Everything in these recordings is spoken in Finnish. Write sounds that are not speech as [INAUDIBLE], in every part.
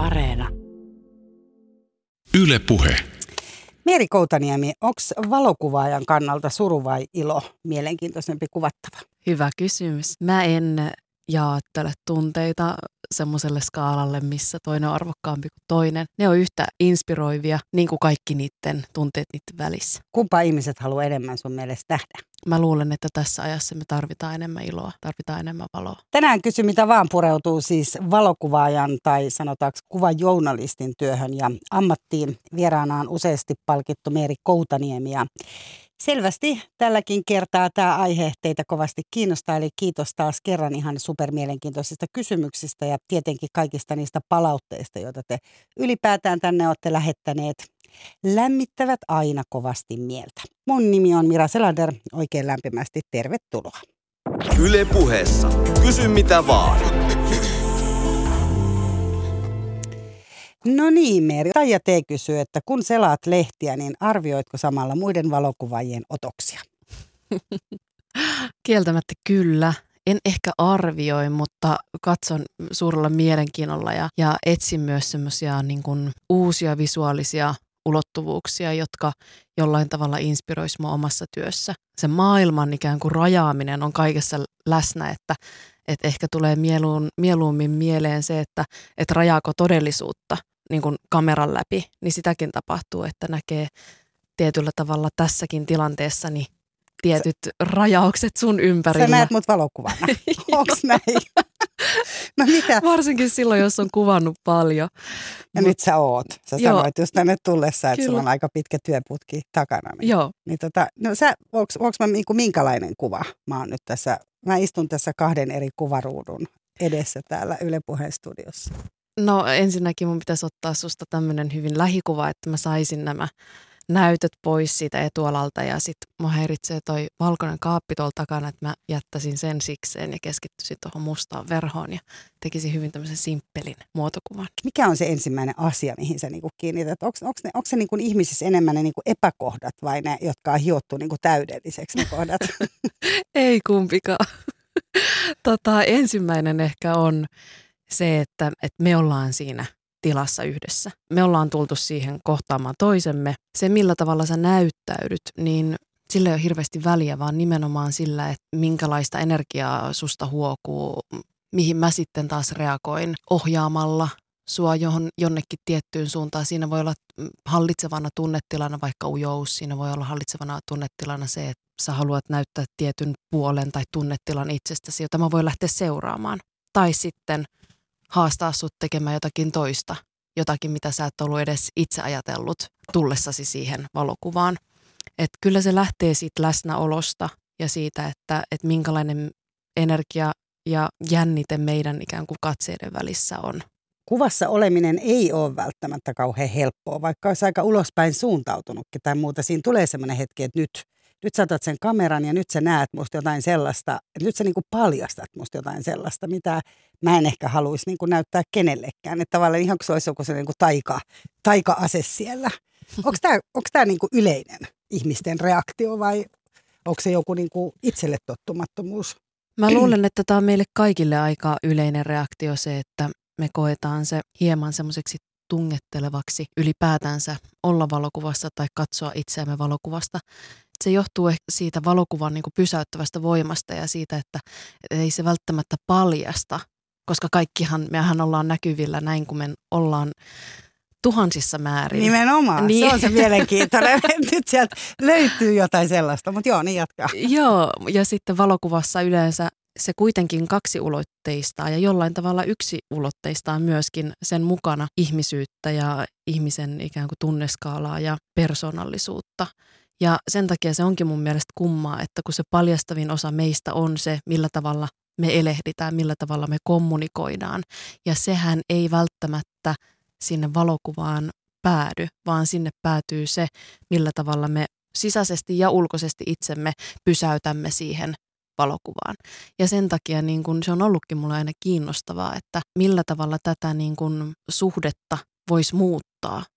Areena. Yle Puhe. Meri Koutaniemi, onko valokuvaajan kannalta suru vai ilo mielenkiintoisempi kuvattava? Hyvä kysymys. Mä en jaattele tunteita semmoiselle skaalalle, missä toinen on arvokkaampi kuin toinen. Ne on yhtä inspiroivia, niin kuin kaikki niiden tunteet niiden välissä. Kumpa ihmiset haluaa enemmän sun mielestä nähdä? Mä luulen, että tässä ajassa me tarvitaan enemmän iloa, tarvitaan enemmän valoa. Tänään kysy mitä vaan pureutuu siis valokuvaajan tai sanotaanko kuvajournalistin työhön ja ammattiin. Vieraana on useasti palkittu Meeri Koutaniemi ja Selvästi tälläkin kertaa tämä aihe teitä kovasti kiinnostaa, eli kiitos taas kerran ihan supermielenkiintoisista kysymyksistä ja tietenkin kaikista niistä palautteista, joita te ylipäätään tänne olette lähettäneet. Lämmittävät aina kovasti mieltä. Mun nimi on Mira Selander, oikein lämpimästi tervetuloa. Yle puheessa. Kysy mitä vaan. No niin, Meri. Taija T. kysyy, että kun selaat lehtiä, niin arvioitko samalla muiden valokuvaajien otoksia? [LAUGHS] Kieltämättä kyllä. En ehkä arvioi, mutta katson suurella mielenkiinnolla ja, ja etsin myös semmoisia niin uusia visuaalisia ulottuvuuksia, jotka jollain tavalla inspiroisi mua omassa työssä. Se maailman ikään kuin rajaaminen on kaikessa läsnä, että, että ehkä tulee mieluun, mieluummin mieleen se, että, että rajaako todellisuutta niin kuin kameran läpi, niin sitäkin tapahtuu, että näkee tietyllä tavalla tässäkin tilanteessa niin tietyt Sä, rajaukset sun ympärillä. Sä näet mut valokuvana. [LAUGHS] Onks näin? no mikä? Varsinkin silloin, jos on kuvannut paljon. Ja Mut, nyt sä oot. Sä joo, sanoit just tänne tullessa, että kyllä. sulla on aika pitkä työputki takana. Niin, joo. Niin tota, no sä, onks, onks mä niinku minkälainen kuva? Mä oon nyt tässä, mä istun tässä kahden eri kuvaruudun edessä täällä Yle Puheen studiossa. No ensinnäkin mun pitäisi ottaa susta tämmöinen hyvin lähikuva, että mä saisin nämä näytöt pois siitä etualalta ja sitten mua häiritsee toi valkoinen kaappi tuolla takana, että mä jättäisin sen sikseen ja keskittyisin tuohon mustaan verhoon ja tekisin hyvin tämmöisen simppelin muotokuvan. Mikä on se ensimmäinen asia, mihin sä niinku kiinnität? Onko se niinku ihmisissä enemmän ne niinku epäkohdat vai ne, jotka on hiottu niinku täydelliseksi ne kohdat? [LAUGHS] Ei kumpikaan. [LAUGHS] tota, ensimmäinen ehkä on se, että, että me ollaan siinä tilassa yhdessä. Me ollaan tultu siihen kohtaamaan toisemme. Se, millä tavalla sä näyttäydyt, niin sillä ei ole hirveästi väliä, vaan nimenomaan sillä, että minkälaista energiaa susta huokuu, mihin mä sitten taas reagoin ohjaamalla sua johon, jonnekin tiettyyn suuntaan. Siinä voi olla hallitsevana tunnetilana vaikka ujous, siinä voi olla hallitsevana tunnetilana se, että sä haluat näyttää tietyn puolen tai tunnetilan itsestäsi, jota mä voin lähteä seuraamaan. Tai sitten haastaa sut tekemään jotakin toista, jotakin mitä sä et ollut edes itse ajatellut tullessasi siihen valokuvaan. Et kyllä se lähtee siitä läsnäolosta ja siitä, että, että minkälainen energia ja jännite meidän ikään kuin katseiden välissä on. Kuvassa oleminen ei ole välttämättä kauhean helppoa, vaikka olisi aika ulospäin suuntautunutkin tai muuta. Siinä tulee sellainen hetki, että nyt nyt sä otat sen kameran ja nyt sä näet musta jotain sellaista, että nyt sä niinku paljastat musta jotain sellaista, mitä mä en ehkä haluaisi niinku näyttää kenellekään. Että tavallaan ihan kuin se olisi joku se niinku taika, taika-ase siellä. [LAUGHS] Onko tämä onko niinku yleinen ihmisten reaktio vai onko se joku niinku itselle tottumattomuus? Mä luulen, että tämä on meille kaikille aika yleinen reaktio se, että me koetaan se hieman semmoiseksi tungettelevaksi ylipäätänsä olla valokuvassa tai katsoa itseämme valokuvasta se johtuu siitä valokuvan niin kuin pysäyttävästä voimasta ja siitä, että ei se välttämättä paljasta, koska kaikkihan, mehän ollaan näkyvillä näin, kun me ollaan tuhansissa määrin. Nimenomaan, niin. se on se mielenkiintoinen. [LAUGHS] Nyt sieltä löytyy jotain sellaista, mutta joo, niin jatkaa. Joo, ja sitten valokuvassa yleensä se kuitenkin kaksi ulotteista ja jollain tavalla yksi ulotteistaa myöskin sen mukana ihmisyyttä ja ihmisen ikään kuin tunneskaalaa ja persoonallisuutta. Ja sen takia se onkin mun mielestä kummaa, että kun se paljastavin osa meistä on se, millä tavalla me elehditään, millä tavalla me kommunikoidaan. Ja sehän ei välttämättä sinne valokuvaan päädy, vaan sinne päätyy se, millä tavalla me sisäisesti ja ulkoisesti itsemme pysäytämme siihen valokuvaan. Ja sen takia niin kun se on ollutkin mulle aina kiinnostavaa, että millä tavalla tätä niin kun suhdetta voisi muuttaa,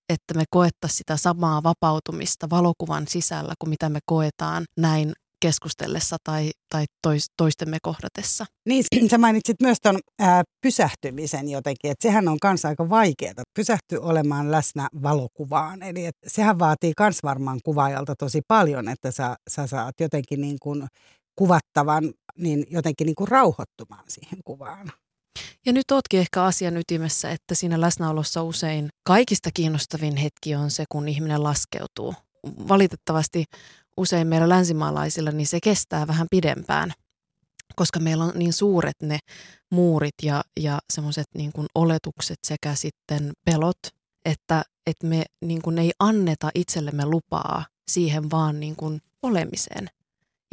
että me koettaisiin sitä samaa vapautumista valokuvan sisällä kuin mitä me koetaan näin keskustellessa tai, tai tois, toistemme kohdatessa. Niin, [CLEARS THROAT] sä mainitsit myös tuon pysähtymisen jotenkin, että sehän on kanssa aika vaikeaa. Pysähty olemaan läsnä valokuvaan. Eli et sehän vaatii myös varmaan kuvaajalta tosi paljon, että sä, sä saat jotenkin niin kuin kuvattavan niin jotenkin niin kuin rauhoittumaan siihen kuvaan. Ja nyt ootkin ehkä asian ytimessä, että siinä läsnäolossa usein kaikista kiinnostavin hetki on se, kun ihminen laskeutuu. Valitettavasti usein meillä länsimaalaisilla niin se kestää vähän pidempään, koska meillä on niin suuret ne muurit ja, ja semmoiset niin oletukset sekä sitten pelot, että, että me niin kuin ei anneta itsellemme lupaa siihen vaan niin kuin olemiseen.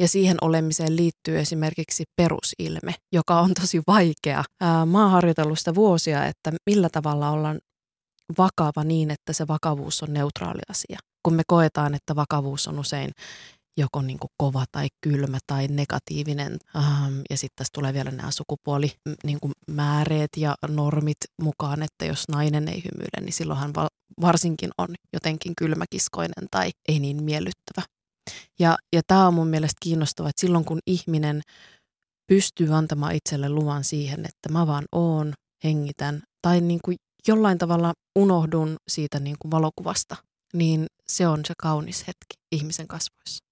Ja siihen olemiseen liittyy esimerkiksi perusilme, joka on tosi vaikea. mä oon harjoitellut sitä vuosia, että millä tavalla ollaan vakava niin, että se vakavuus on neutraali asia. Kun me koetaan, että vakavuus on usein joko niin kuin kova tai kylmä tai negatiivinen. Ja sitten tässä tulee vielä nämä sukupuoli niin kuin määreet ja normit mukaan, että jos nainen ei hymyile, niin silloinhan varsinkin on jotenkin kylmäkiskoinen tai ei niin miellyttävä. Ja, ja tämä on mun mielestä kiinnostavaa, että silloin kun ihminen pystyy antamaan itselle luvan siihen, että mä vaan oon, hengitän tai niin kuin jollain tavalla unohdun siitä niin kuin valokuvasta, niin se on se kaunis hetki ihmisen kasvoissa.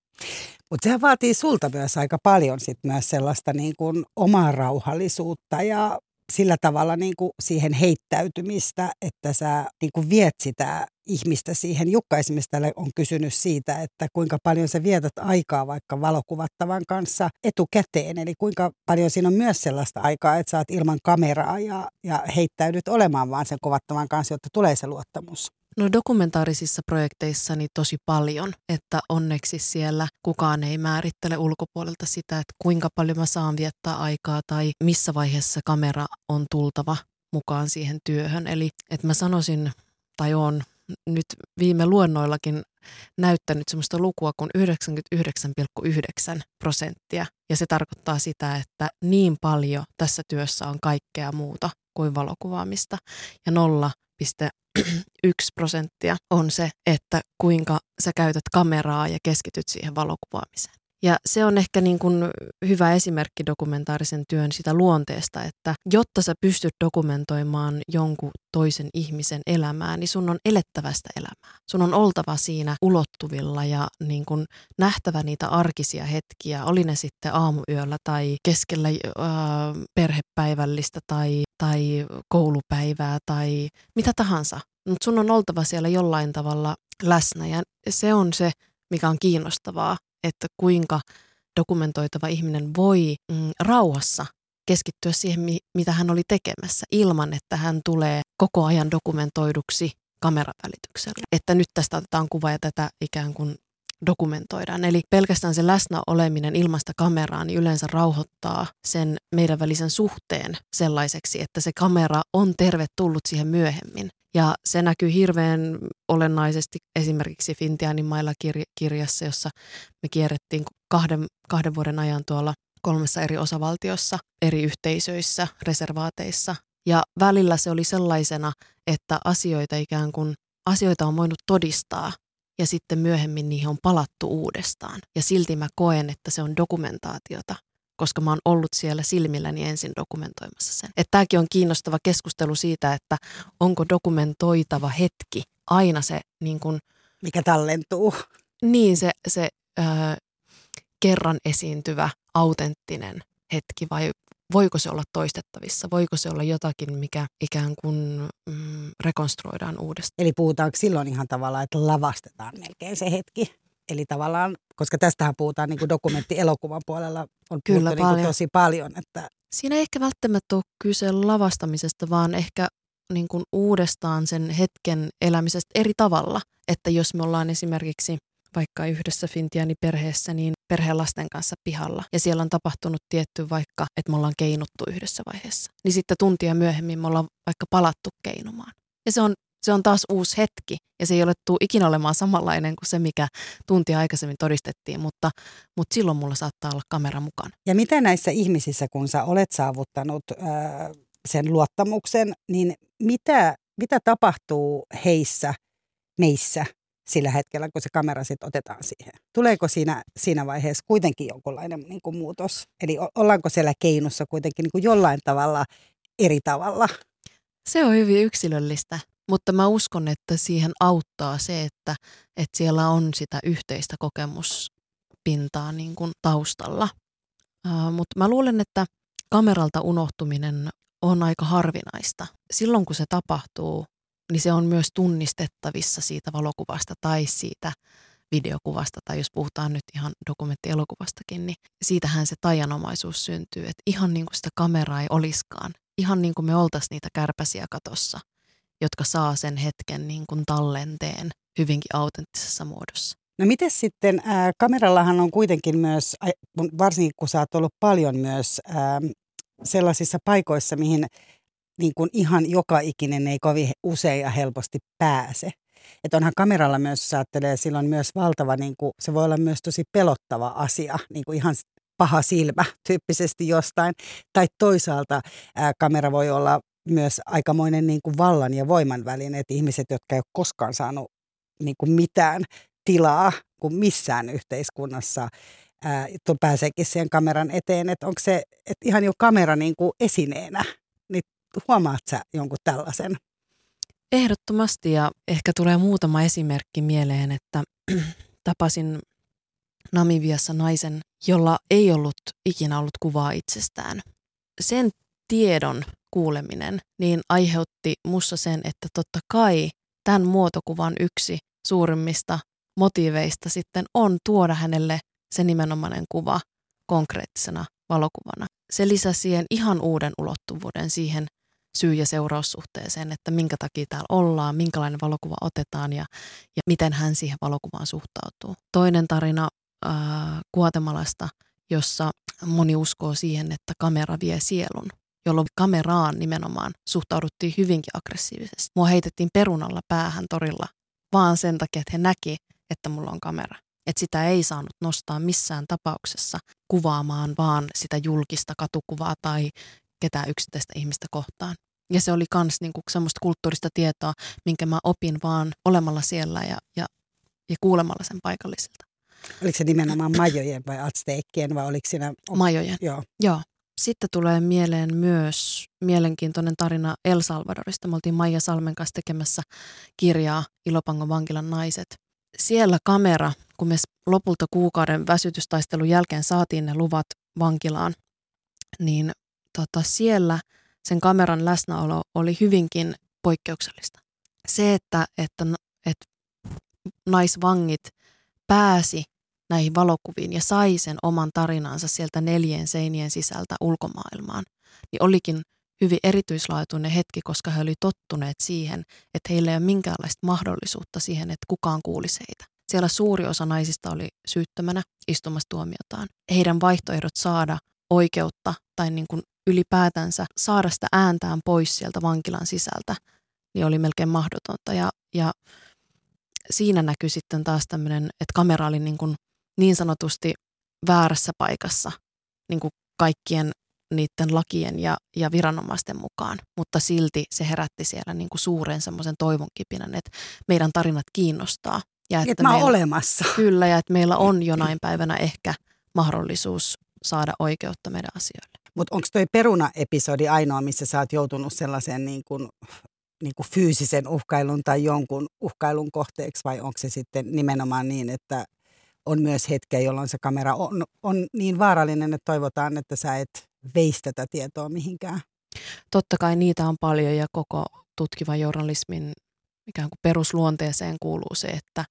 Mutta sehän vaatii sulta myös aika paljon sit myös sellaista niin kuin omaa rauhallisuutta ja sillä tavalla niin kuin siihen heittäytymistä, että sä niin kuin viet sitä ihmistä siihen. Jukka esimerkiksi on kysynyt siitä, että kuinka paljon sä vietät aikaa vaikka valokuvattavan kanssa etukäteen. Eli kuinka paljon siinä on myös sellaista aikaa, että oot ilman kameraa ja, ja heittäydyt olemaan vaan sen kuvattavan kanssa, jotta tulee se luottamus. No dokumentaarisissa projekteissani tosi paljon, että onneksi siellä kukaan ei määrittele ulkopuolelta sitä, että kuinka paljon mä saan viettää aikaa tai missä vaiheessa kamera on tultava mukaan siihen työhön. Eli että mä sanoisin, tai on nyt viime luennoillakin näyttänyt semmoista lukua kuin 99,9 prosenttia. Ja se tarkoittaa sitä, että niin paljon tässä työssä on kaikkea muuta kuin valokuvaamista. Ja 0,1 prosenttia on se, että kuinka sä käytät kameraa ja keskityt siihen valokuvaamiseen. Ja se on ehkä niin kuin hyvä esimerkki dokumentaarisen työn sitä luonteesta, että jotta sä pystyt dokumentoimaan jonkun toisen ihmisen elämää, niin sun on elettävästä elämää. Sun on oltava siinä ulottuvilla ja niin kuin nähtävä niitä arkisia hetkiä, oli ne sitten aamuyöllä tai keskellä äh, perhepäivällistä tai, tai koulupäivää tai mitä tahansa. Mutta sun on oltava siellä jollain tavalla läsnä ja se on se, mikä on kiinnostavaa että kuinka dokumentoitava ihminen voi mm, rauhassa keskittyä siihen, mitä hän oli tekemässä, ilman että hän tulee koko ajan dokumentoiduksi kameravälityksellä. Että nyt tästä otetaan kuva ja tätä ikään kuin dokumentoidaan. Eli pelkästään se läsnä oleminen ilmasta kameraa niin yleensä rauhoittaa sen meidän välisen suhteen sellaiseksi, että se kamera on tervetullut siihen myöhemmin. Ja se näkyy hirveän olennaisesti esimerkiksi Fintianin mailla kirjassa, jossa me kierrettiin kahden, kahden vuoden ajan tuolla kolmessa eri osavaltiossa, eri yhteisöissä, reservaateissa. Ja välillä se oli sellaisena, että asioita ikään kuin, asioita on voinut todistaa ja sitten myöhemmin niihin on palattu uudestaan. Ja silti mä koen, että se on dokumentaatiota, koska mä oon ollut siellä silmilläni ensin dokumentoimassa sen. Että tämäkin on kiinnostava keskustelu siitä, että onko dokumentoitava hetki aina se niin kun, Mikä tallentuu. Niin, se, se ö, kerran esiintyvä autenttinen hetki vai voiko se olla toistettavissa? Voiko se olla jotakin, mikä ikään kuin mm, rekonstruoidaan uudestaan? Eli puhutaanko silloin ihan tavallaan, että lavastetaan melkein se hetki? Eli tavallaan, koska tästähän puhutaan niin kuin dokumenttielokuvan puolella, on Kyllä niin kuin tosi paljon. Että... Siinä ei ehkä välttämättä ole kyse lavastamisesta, vaan ehkä niin kuin uudestaan sen hetken elämisestä eri tavalla. Että jos me ollaan esimerkiksi vaikka yhdessä Fintiani perheessä, niin perheen lasten kanssa pihalla. Ja siellä on tapahtunut tietty vaikka, että me ollaan keinuttu yhdessä vaiheessa. Niin sitten tuntia myöhemmin me ollaan vaikka palattu keinumaan. Ja se on se on taas uusi hetki ja se ei ole tuu ikinä olemaan samanlainen kuin se, mikä tuntia aikaisemmin todistettiin, mutta, mutta silloin mulla saattaa olla kamera mukana. Ja mitä näissä ihmisissä, kun sä olet saavuttanut ää, sen luottamuksen, niin mitä, mitä tapahtuu heissä, meissä sillä hetkellä, kun se kamera sitten otetaan siihen? Tuleeko siinä, siinä vaiheessa kuitenkin jonkunlainen niin kuin muutos? Eli ollaanko siellä keinussa kuitenkin niin kuin jollain tavalla eri tavalla? Se on hyvin yksilöllistä, mutta mä uskon, että siihen auttaa se, että, että siellä on sitä yhteistä kokemuspintaa niin kuin taustalla. Mutta mä luulen, että kameralta unohtuminen on aika harvinaista. Silloin kun se tapahtuu, niin se on myös tunnistettavissa siitä valokuvasta tai siitä videokuvasta, tai jos puhutaan nyt ihan dokumenttielokuvastakin, niin siitähän se tajanomaisuus syntyy, että ihan niin kuin sitä kameraa ei oliskaan, ihan niin kuin me oltaisiin niitä kärpäsiä katossa, jotka saa sen hetken niin kuin tallenteen hyvinkin autenttisessa muodossa. No miten sitten, äh, kamerallahan on kuitenkin myös, varsinkin kun sä oot ollut paljon myös äh, sellaisissa paikoissa, mihin niin kuin ihan joka ikinen ei kovin usein ja helposti pääse. Että onhan kameralla myös, jos ajattelee, silloin myös valtava, niin kuin, se voi olla myös tosi pelottava asia, niin kuin ihan paha silmä tyyppisesti jostain. Tai toisaalta ää, kamera voi olla myös aikamoinen niin kuin vallan ja voiman väline, että ihmiset, jotka ei ole koskaan saanut niin kuin mitään tilaa kuin missään yhteiskunnassa, ää, pääseekin siihen kameran eteen, että onko se että ihan jo kamera niin kuin esineenä, niin huomaat sä jonkun tällaisen? Ehdottomasti ja ehkä tulee muutama esimerkki mieleen, että [CLEARS THROAT] tapasin Namibiassa naisen, jolla ei ollut ikinä ollut kuvaa itsestään. Sen tiedon kuuleminen niin aiheutti mussa sen, että totta kai tämän muotokuvan yksi suurimmista motiiveista sitten on tuoda hänelle se nimenomainen kuva konkreettisena valokuvana. Se lisäsi siihen ihan uuden ulottuvuuden siihen syy- ja seuraussuhteeseen, että minkä takia täällä ollaan, minkälainen valokuva otetaan ja, ja miten hän siihen valokuvaan suhtautuu. Toinen tarina äh, Guatemalasta, jossa moni uskoo siihen, että kamera vie sielun, jolloin kameraan nimenomaan suhtauduttiin hyvinkin aggressiivisesti. Mua heitettiin perunalla päähän torilla vaan sen takia, että he näki, että mulla on kamera. Että sitä ei saanut nostaa missään tapauksessa kuvaamaan vaan sitä julkista katukuvaa tai ketään yksittäistä ihmistä kohtaan. Ja se oli myös niinku semmoista kulttuurista tietoa, minkä mä opin vaan olemalla siellä ja, ja, ja kuulemalla sen paikallisilta. Oliko se nimenomaan majojen vai azteekkien vai oliko siinä... Majojen. Joo. Joo. Sitten tulee mieleen myös mielenkiintoinen tarina El Salvadorista. Me oltiin Maija Salmen kanssa tekemässä kirjaa Ilopangon vankilan naiset. Siellä kamera, kun me lopulta kuukauden väsytystaistelun jälkeen saatiin ne luvat vankilaan, niin tota, siellä sen kameran läsnäolo oli hyvinkin poikkeuksellista. Se, että, että, että naisvangit pääsi näihin valokuviin ja sai sen oman tarinansa sieltä neljien seinien sisältä ulkomaailmaan, niin olikin hyvin erityislaatuinen hetki, koska he olivat tottuneet siihen, että heillä ei ole minkäänlaista mahdollisuutta siihen, että kukaan kuulisi heitä. Siellä suuri osa naisista oli syyttömänä istumassa tuomiotaan. Heidän vaihtoehdot saada oikeutta tai niin kuin ylipäätänsä saada sitä ääntään pois sieltä vankilan sisältä, niin oli melkein mahdotonta. Ja, ja siinä näkyi sitten taas tämmöinen, että kamera oli niin, kuin niin sanotusti väärässä paikassa niin kuin kaikkien niiden lakien ja, ja viranomaisten mukaan, mutta silti se herätti siellä niin kuin suuren semmoisen toivon kipinän, että meidän tarinat kiinnostaa. Ja että, että mä meillä, olemassa. Kyllä, ja että meillä on jonain päivänä ehkä mahdollisuus saada oikeutta meidän asioille. Mutta onko toi peruna-episodi ainoa, missä sä oot joutunut sellaiseen niin kuin, niin kuin fyysisen uhkailun tai jonkun uhkailun kohteeksi vai onko se sitten nimenomaan niin, että on myös hetkeä, jolloin se kamera on, on niin vaarallinen, että toivotaan, että sä et veisi tätä tietoa mihinkään? Totta kai niitä on paljon ja koko tutkivan journalismin ikään kuin perusluonteeseen kuuluu se, että,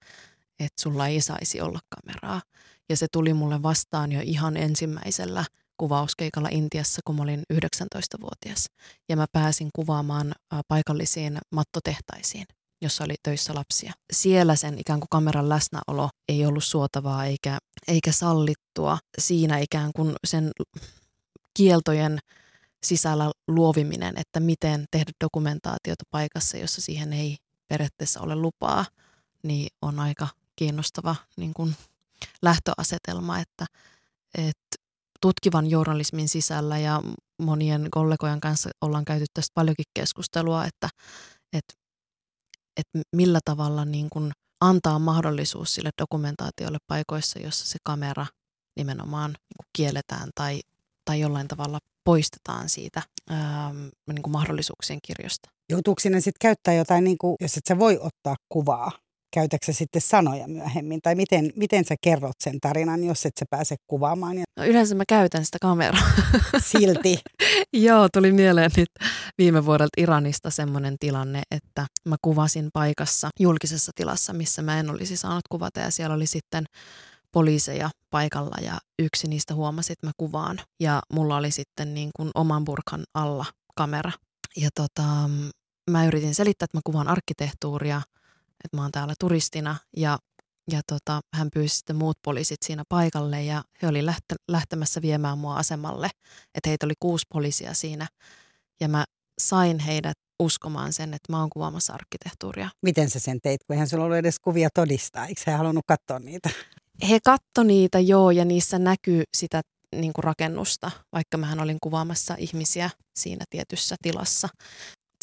että sulla ei saisi olla kameraa. Ja se tuli mulle vastaan jo ihan ensimmäisellä kuvauskeikalla Intiassa, kun mä olin 19-vuotias. Ja mä pääsin kuvaamaan paikallisiin mattotehtaisiin, jossa oli töissä lapsia. Siellä sen ikään kuin kameran läsnäolo ei ollut suotavaa eikä, eikä sallittua. Siinä ikään kuin sen kieltojen sisällä luoviminen, että miten tehdä dokumentaatiota paikassa, jossa siihen ei periaatteessa ole lupaa, niin on aika kiinnostava niin kuin lähtöasetelma, että, että tutkivan journalismin sisällä ja monien kollegojen kanssa ollaan käyty tästä paljonkin keskustelua, että, että, että millä tavalla niin kuin antaa mahdollisuus sille dokumentaatiolle paikoissa, jossa se kamera nimenomaan niin kielletään tai, tai jollain tavalla poistetaan siitä ähm, niin kuin mahdollisuuksien kirjosta. Joutuuko sinne sitten käyttää jotain, niin kuin, jos et sä voi ottaa kuvaa, käytätkö sitten sanoja myöhemmin? Tai miten, miten sä kerrot sen tarinan, jos et sä pääse kuvaamaan? No yleensä mä käytän sitä kameraa. [LAUGHS] Silti? Joo, tuli mieleen nyt viime vuodelta Iranista semmoinen tilanne, että mä kuvasin paikassa julkisessa tilassa, missä mä en olisi saanut kuvata ja siellä oli sitten poliiseja paikalla ja yksi niistä huomasi, että mä kuvaan. Ja mulla oli sitten niin kuin oman burkan alla kamera. Ja tota, mä yritin selittää, että mä kuvaan arkkitehtuuria, että mä oon täällä turistina ja, ja tota, hän pyysi sitten muut poliisit siinä paikalle ja he oli lähtö, lähtemässä viemään mua asemalle. Että heitä oli kuusi poliisia siinä ja mä sain heidät uskomaan sen, että mä oon kuvaamassa arkkitehtuuria. Miten sä sen teit, kun eihän sulla ollut edes kuvia todistaa? Eikö sä halunnut katsoa niitä? He katto niitä joo ja niissä näkyy sitä niin kuin rakennusta, vaikka mähän olin kuvaamassa ihmisiä siinä tietyssä tilassa.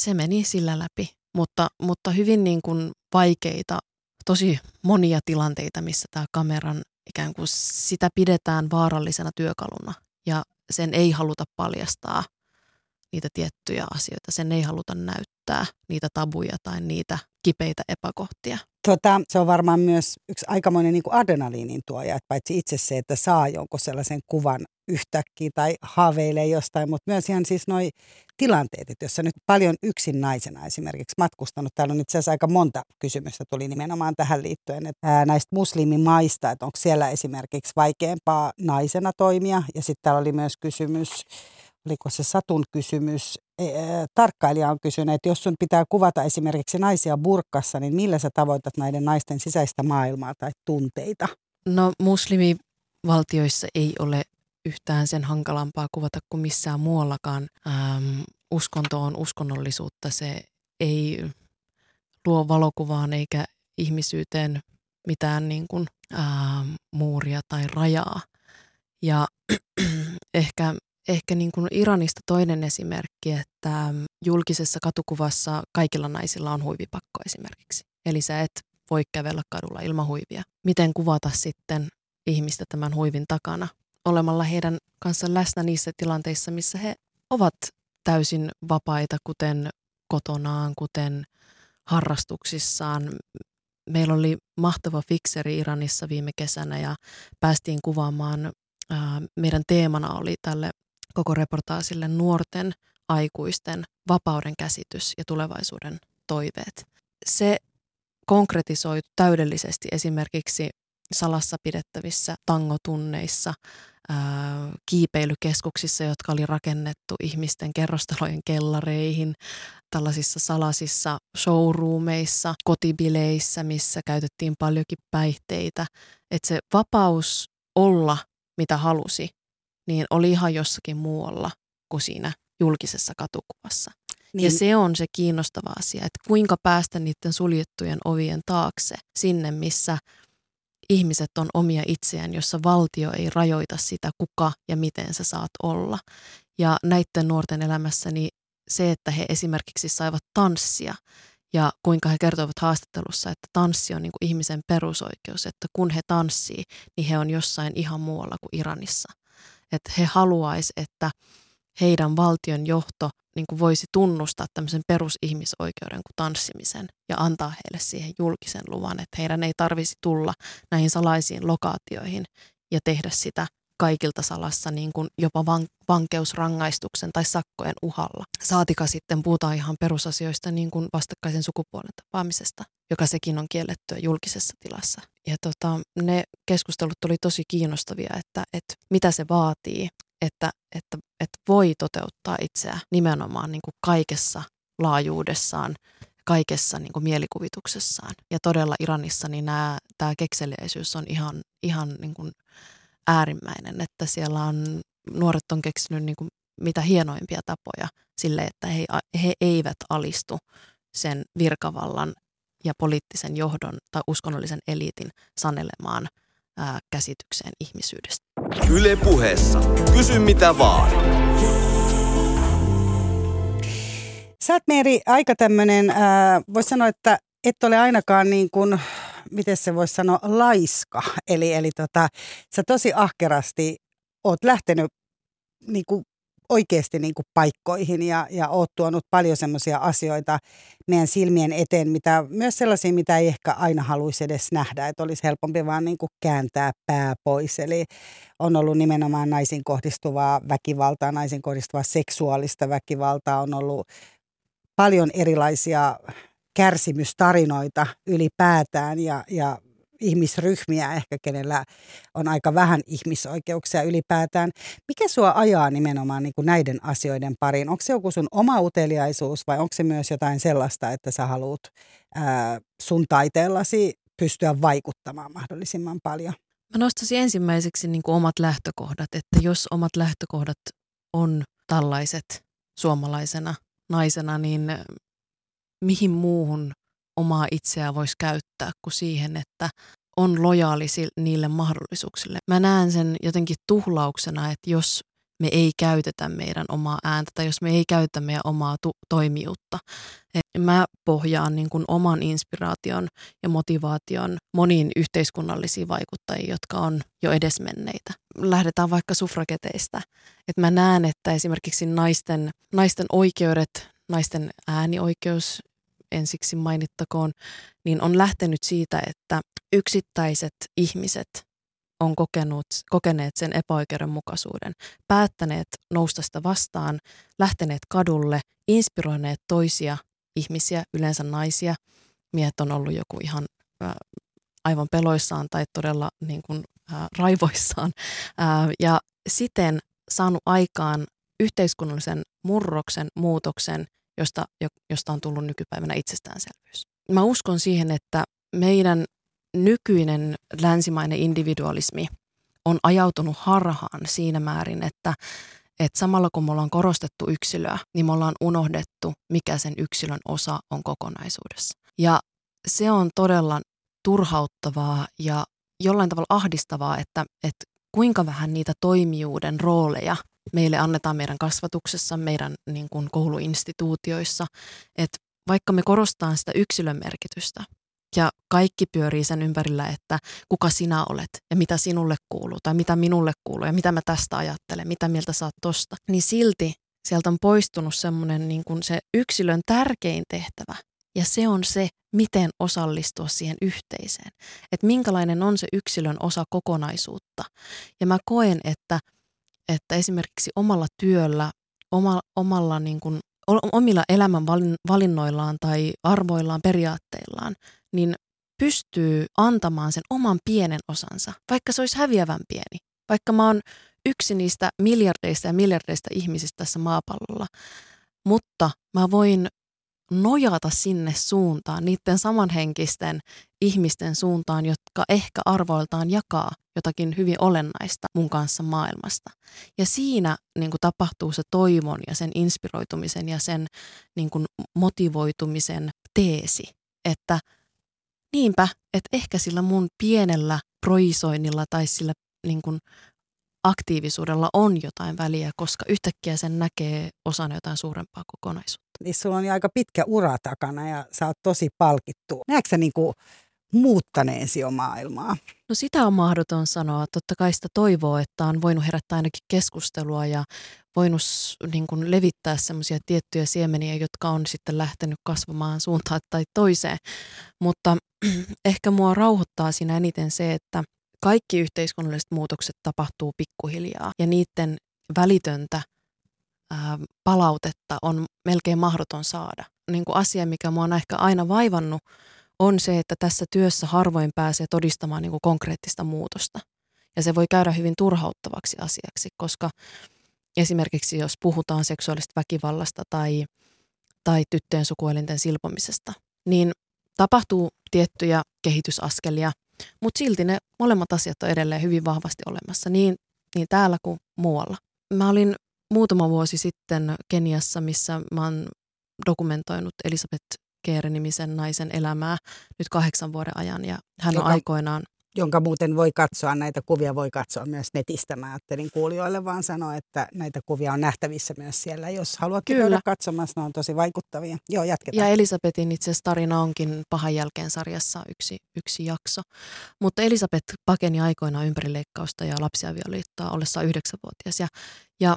Se meni sillä läpi, mutta, mutta hyvin niin kuin vaikeita, tosi monia tilanteita, missä tämä kameran ikään kuin sitä pidetään vaarallisena työkaluna ja sen ei haluta paljastaa niitä tiettyjä asioita, sen ei haluta näyttää niitä tabuja tai niitä kipeitä epäkohtia. Tota, se on varmaan myös yksi aikamoinen niin kuin adrenaliinin tuoja, että paitsi itse se, että saa jonkun sellaisen kuvan yhtäkkiä tai haaveilee jostain, mutta myös ihan siis noi tilanteet, että jos nyt paljon yksin naisena esimerkiksi matkustanut, täällä on itse asiassa aika monta kysymystä tuli nimenomaan tähän liittyen, että näistä muslimimaista, että onko siellä esimerkiksi vaikeampaa naisena toimia, ja sitten täällä oli myös kysymys oliko se Satun kysymys, e, tarkkailija on kysynyt, että jos sun pitää kuvata esimerkiksi naisia burkassa, niin millä sä tavoitat näiden naisten sisäistä maailmaa tai tunteita? No muslimivaltioissa ei ole yhtään sen hankalampaa kuvata kuin missään muuallakaan. Ähm, uskonto on uskonnollisuutta, se ei luo valokuvaan eikä ihmisyyteen mitään niin kuin, ähm, muuria tai rajaa. Ja [CLEARS THROAT] ehkä ehkä niin kuin Iranista toinen esimerkki, että julkisessa katukuvassa kaikilla naisilla on huivipakko esimerkiksi. Eli sä et voi kävellä kadulla ilman huivia. Miten kuvata sitten ihmistä tämän huivin takana olemalla heidän kanssa läsnä niissä tilanteissa, missä he ovat täysin vapaita, kuten kotonaan, kuten harrastuksissaan. Meillä oli mahtava fikseri Iranissa viime kesänä ja päästiin kuvaamaan meidän teemana oli tälle koko reportaasille nuorten aikuisten vapauden käsitys ja tulevaisuuden toiveet. Se konkretisoi täydellisesti esimerkiksi salassa pidettävissä tangotunneissa, kiipeilykeskuksissa, jotka oli rakennettu ihmisten kerrostalojen kellareihin, tällaisissa salasissa showroomeissa, kotibileissä, missä käytettiin paljonkin päihteitä. Että se vapaus olla mitä halusi niin oli ihan jossakin muualla kuin siinä julkisessa katukuvassa. Niin. Ja se on se kiinnostava asia, että kuinka päästä niiden suljettujen ovien taakse sinne, missä ihmiset on omia itseään, jossa valtio ei rajoita sitä, kuka ja miten sä saat olla. Ja näiden nuorten elämässä niin se, että he esimerkiksi saivat tanssia ja kuinka he kertoivat haastattelussa, että tanssi on niin kuin ihmisen perusoikeus, että kun he tanssii, niin he on jossain ihan muualla kuin Iranissa – että he haluaisi, että heidän valtion johto niin kuin voisi tunnustaa tämmöisen perusihmisoikeuden kuin tanssimisen ja antaa heille siihen julkisen luvan, että heidän ei tarvisi tulla näihin salaisiin lokaatioihin ja tehdä sitä kaikilta salassa niin kuin jopa van, vankeusrangaistuksen tai sakkojen uhalla. Saatika sitten puhutaan ihan perusasioista niin kuin vastakkaisen sukupuolen tapaamisesta, joka sekin on kiellettyä julkisessa tilassa. Ja tota, ne keskustelut oli tosi kiinnostavia, että, että mitä se vaatii, että, että, että voi toteuttaa itseä nimenomaan niin kuin kaikessa laajuudessaan kaikessa niin kuin mielikuvituksessaan. Ja todella Iranissa niin nämä, tämä kekseliäisyys on ihan, ihan niin kuin äärimmäinen, että siellä on, nuoret on keksinyt niin kuin mitä hienoimpia tapoja sille, että he, he eivät alistu sen virkavallan ja poliittisen johdon tai uskonnollisen eliitin sanelemaan ää, käsitykseen ihmisyydestä. Yle puheessa. Kysy mitä vaan. Sä oot Meeri aika tämmöinen, voisi sanoa, että et ole ainakaan niin kuin miten se voisi sanoa, laiska. Eli, eli tota, sä tosi ahkerasti oot lähtenyt niin kuin oikeasti niin kuin paikkoihin ja, ja oot tuonut paljon semmoisia asioita meidän silmien eteen, mitä, myös sellaisia, mitä ei ehkä aina haluaisi edes nähdä, että olisi helpompi vaan niin kuin kääntää pää pois. Eli on ollut nimenomaan naisiin kohdistuvaa väkivaltaa, naisiin kohdistuvaa seksuaalista väkivaltaa, on ollut paljon erilaisia kärsimystarinoita ylipäätään ja, ja ihmisryhmiä ehkä, kenellä on aika vähän ihmisoikeuksia ylipäätään. Mikä sua ajaa nimenomaan niin kuin näiden asioiden pariin? Onko se joku sun oma uteliaisuus vai onko se myös jotain sellaista, että sä haluat ää, sun taiteellasi pystyä vaikuttamaan mahdollisimman paljon? Mä nostaisin ensimmäiseksi niin kuin omat lähtökohdat, että jos omat lähtökohdat on tällaiset suomalaisena naisena, niin mihin muuhun omaa itseä voisi käyttää kuin siihen, että on lojaali niille mahdollisuuksille. Mä näen sen jotenkin tuhlauksena, että jos me ei käytetä meidän omaa ääntä tai jos me ei käytetä meidän omaa tu- toimijuutta. Et mä pohjaan niin kuin oman inspiraation ja motivaation moniin yhteiskunnallisiin vaikuttajiin, jotka on jo edesmenneitä. Lähdetään vaikka sufrageteista. Et mä näen, että esimerkiksi naisten, naisten oikeudet, naisten äänioikeus ensiksi mainittakoon, niin on lähtenyt siitä, että yksittäiset ihmiset on kokenut, kokeneet sen epäoikeudenmukaisuuden, päättäneet nousta sitä vastaan, lähteneet kadulle, inspiroineet toisia ihmisiä, yleensä naisia. Miehet on ollut joku ihan äh, aivan peloissaan tai todella niin kuin, äh, raivoissaan äh, ja siten saanut aikaan yhteiskunnallisen murroksen, muutoksen, josta, josta on tullut nykypäivänä itsestäänselvyys. Mä uskon siihen, että meidän nykyinen länsimainen individualismi on ajautunut harhaan siinä määrin, että, että samalla kun me ollaan korostettu yksilöä, niin me ollaan unohdettu, mikä sen yksilön osa on kokonaisuudessa. Ja se on todella turhauttavaa ja jollain tavalla ahdistavaa, että, että kuinka vähän niitä toimijuuden rooleja meille annetaan meidän kasvatuksessa, meidän niin kuin kouluinstituutioissa, että vaikka me korostaan sitä yksilön merkitystä ja kaikki pyörii sen ympärillä, että kuka sinä olet ja mitä sinulle kuuluu tai mitä minulle kuuluu ja mitä mä tästä ajattelen, mitä mieltä saat tosta, niin silti sieltä on poistunut semmoinen niin kuin se yksilön tärkein tehtävä ja se on se, miten osallistua siihen yhteiseen. Että minkälainen on se yksilön osa kokonaisuutta. Ja mä koen, että – että esimerkiksi omalla työllä, oma, omalla niin kuin, omilla elämän valinnoillaan tai arvoillaan, periaatteillaan, niin pystyy antamaan sen oman pienen osansa, vaikka se olisi häviävän pieni. Vaikka mä oon yksi niistä miljardeista ja miljardeista ihmisistä tässä maapallolla, mutta mä voin nojata sinne suuntaan, niiden samanhenkisten ihmisten suuntaan, jotka ehkä arvoiltaan jakaa jotakin hyvin olennaista mun kanssa maailmasta. Ja siinä niin kuin tapahtuu se toivon ja sen inspiroitumisen ja sen niin kuin motivoitumisen teesi, että niinpä, että ehkä sillä mun pienellä proisoinnilla tai sillä niin kuin aktiivisuudella on jotain väliä, koska yhtäkkiä sen näkee osana jotain suurempaa kokonaisuutta. Niin sulla on jo aika pitkä ura takana ja sä oot tosi palkittu. Näetkö sä niinku muuttaneesi jo maailmaa? No sitä on mahdoton sanoa. Totta kai sitä toivoo, että on voinut herättää ainakin keskustelua ja voinut niin kuin levittää semmoisia tiettyjä siemeniä, jotka on sitten lähtenyt kasvamaan suuntaan tai toiseen. Mutta [CLEARS THROAT] ehkä mua rauhoittaa siinä eniten se, että kaikki yhteiskunnalliset muutokset tapahtuu pikkuhiljaa ja niiden välitöntä palautetta on melkein mahdoton saada. Niin kuin asia, mikä mua on ehkä aina vaivannut, on se, että tässä työssä harvoin pääsee todistamaan niin kuin konkreettista muutosta. Ja se voi käydä hyvin turhauttavaksi asiaksi, koska esimerkiksi jos puhutaan seksuaalista väkivallasta tai, tai tyttöjen sukuelinten silpomisesta, niin tapahtuu tiettyjä kehitysaskelia – mutta silti ne molemmat asiat on edelleen hyvin vahvasti olemassa, niin, niin täällä kuin muualla. Mä olin muutama vuosi sitten Keniassa, missä mä oon dokumentoinut Elisabeth Keere-nimisen naisen elämää nyt kahdeksan vuoden ajan. Ja hän joka, on aikoinaan... jonka muuten voi katsoa, näitä kuvia voi katsoa myös netistä. Mä ajattelin kuulijoille vaan sanoa, että näitä kuvia on nähtävissä myös siellä. Jos haluatte Kyllä. käydä katsomassa, ne on tosi vaikuttavia. Joo, jatketaan. Ja Elisabetin itse asiassa tarina onkin Pahan jälkeen sarjassa yksi, yksi jakso. Mutta Elisabeth pakeni aikoinaan ympärileikkausta ja lapsiavioliittoa ollessa yhdeksänvuotias. Ja, ja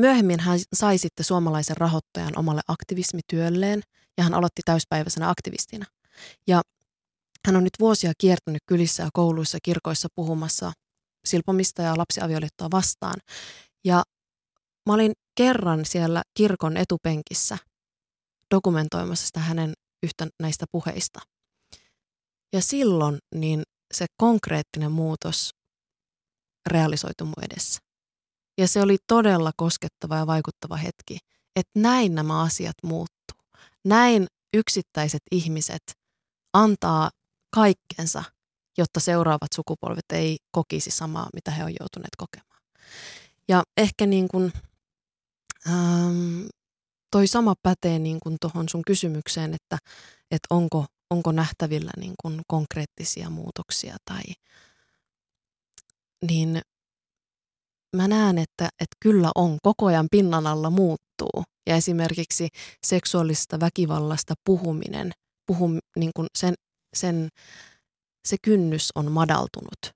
myöhemmin hän sai sitten suomalaisen rahoittajan omalle aktivismityölleen ja hän aloitti täyspäiväisenä aktivistina. Ja hän on nyt vuosia kiertänyt kylissä ja kouluissa kirkoissa puhumassa silpomista ja lapsiavioliittoa vastaan. Ja mä olin kerran siellä kirkon etupenkissä dokumentoimassa sitä hänen yhtä näistä puheista. Ja silloin niin se konkreettinen muutos realisoitui mun edessä. Ja se oli todella koskettava ja vaikuttava hetki, että näin nämä asiat muuttuu. Näin yksittäiset ihmiset antaa kaikkensa, jotta seuraavat sukupolvet ei kokisi samaa, mitä he on joutuneet kokemaan. Ja ehkä niin kuin, ähm, toi sama pätee niin kuin tuohon sun kysymykseen, että, että onko, onko nähtävillä niin kuin konkreettisia muutoksia tai niin mä näen, että, että kyllä on, koko ajan pinnan alla muuttuu. Ja esimerkiksi seksuaalista väkivallasta puhuminen, puhum, niin kuin sen sen, se kynnys on madaltunut.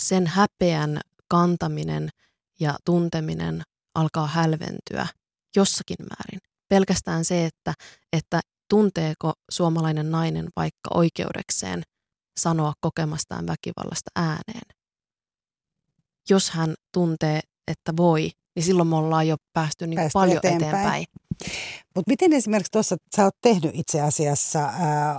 Sen häpeän kantaminen ja tunteminen alkaa hälventyä jossakin määrin. Pelkästään se, että, että tunteeko suomalainen nainen vaikka oikeudekseen sanoa kokemastaan väkivallasta ääneen. Jos hän tuntee, että voi, niin silloin me ollaan jo päästy niin paljon eteenpäin. eteenpäin. Mutta miten esimerkiksi tuossa, sä oot tehnyt itse asiassa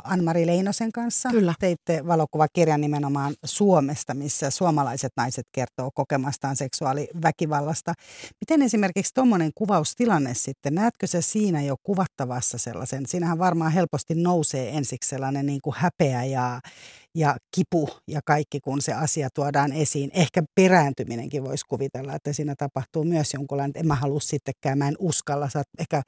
Anmari Leinosen kanssa. Kyllä. Teitte valokuvakirjan nimenomaan Suomesta, missä suomalaiset naiset kertoo kokemastaan seksuaaliväkivallasta. Miten esimerkiksi tuommoinen kuvaustilanne sitten, näetkö se siinä jo kuvattavassa sellaisen? Siinähän varmaan helposti nousee ensiksi sellainen niin kuin häpeä ja, ja kipu ja kaikki, kun se asia tuodaan esiin. Ehkä perääntyminenkin voisi kuvitella, että siinä tapahtuu myös jonkunlainen, että en mä halua sittenkään, mä en uskalla, sä oot ehkä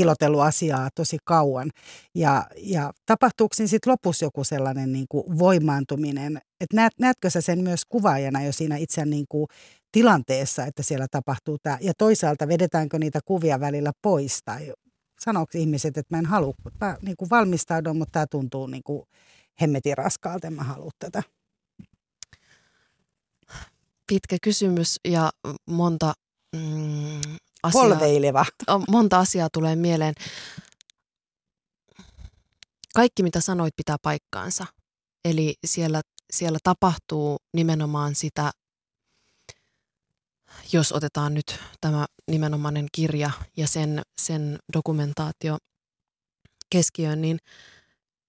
piilotellut asiaa tosi kauan. Ja, ja tapahtuuko siinä sitten lopussa joku sellainen niin kuin voimaantuminen, että näet, näetkö sä sen myös kuvaajana jo siinä itse niin kuin tilanteessa, että siellä tapahtuu tämä, ja toisaalta vedetäänkö niitä kuvia välillä pois, tai sanooko ihmiset, että mä en halua, mä niin kuin valmistaudun, mutta tämä tuntuu niin kuin hemmetin raskaalta, en mä halua tätä. Pitkä kysymys ja monta mm, asiaa. Polveileva. [LAUGHS] Monta asiaa tulee mieleen. Kaikki, mitä sanoit, pitää paikkaansa. Eli siellä, siellä tapahtuu nimenomaan sitä, jos otetaan nyt tämä nimenomainen kirja ja sen, sen dokumentaatio keskiöön, niin,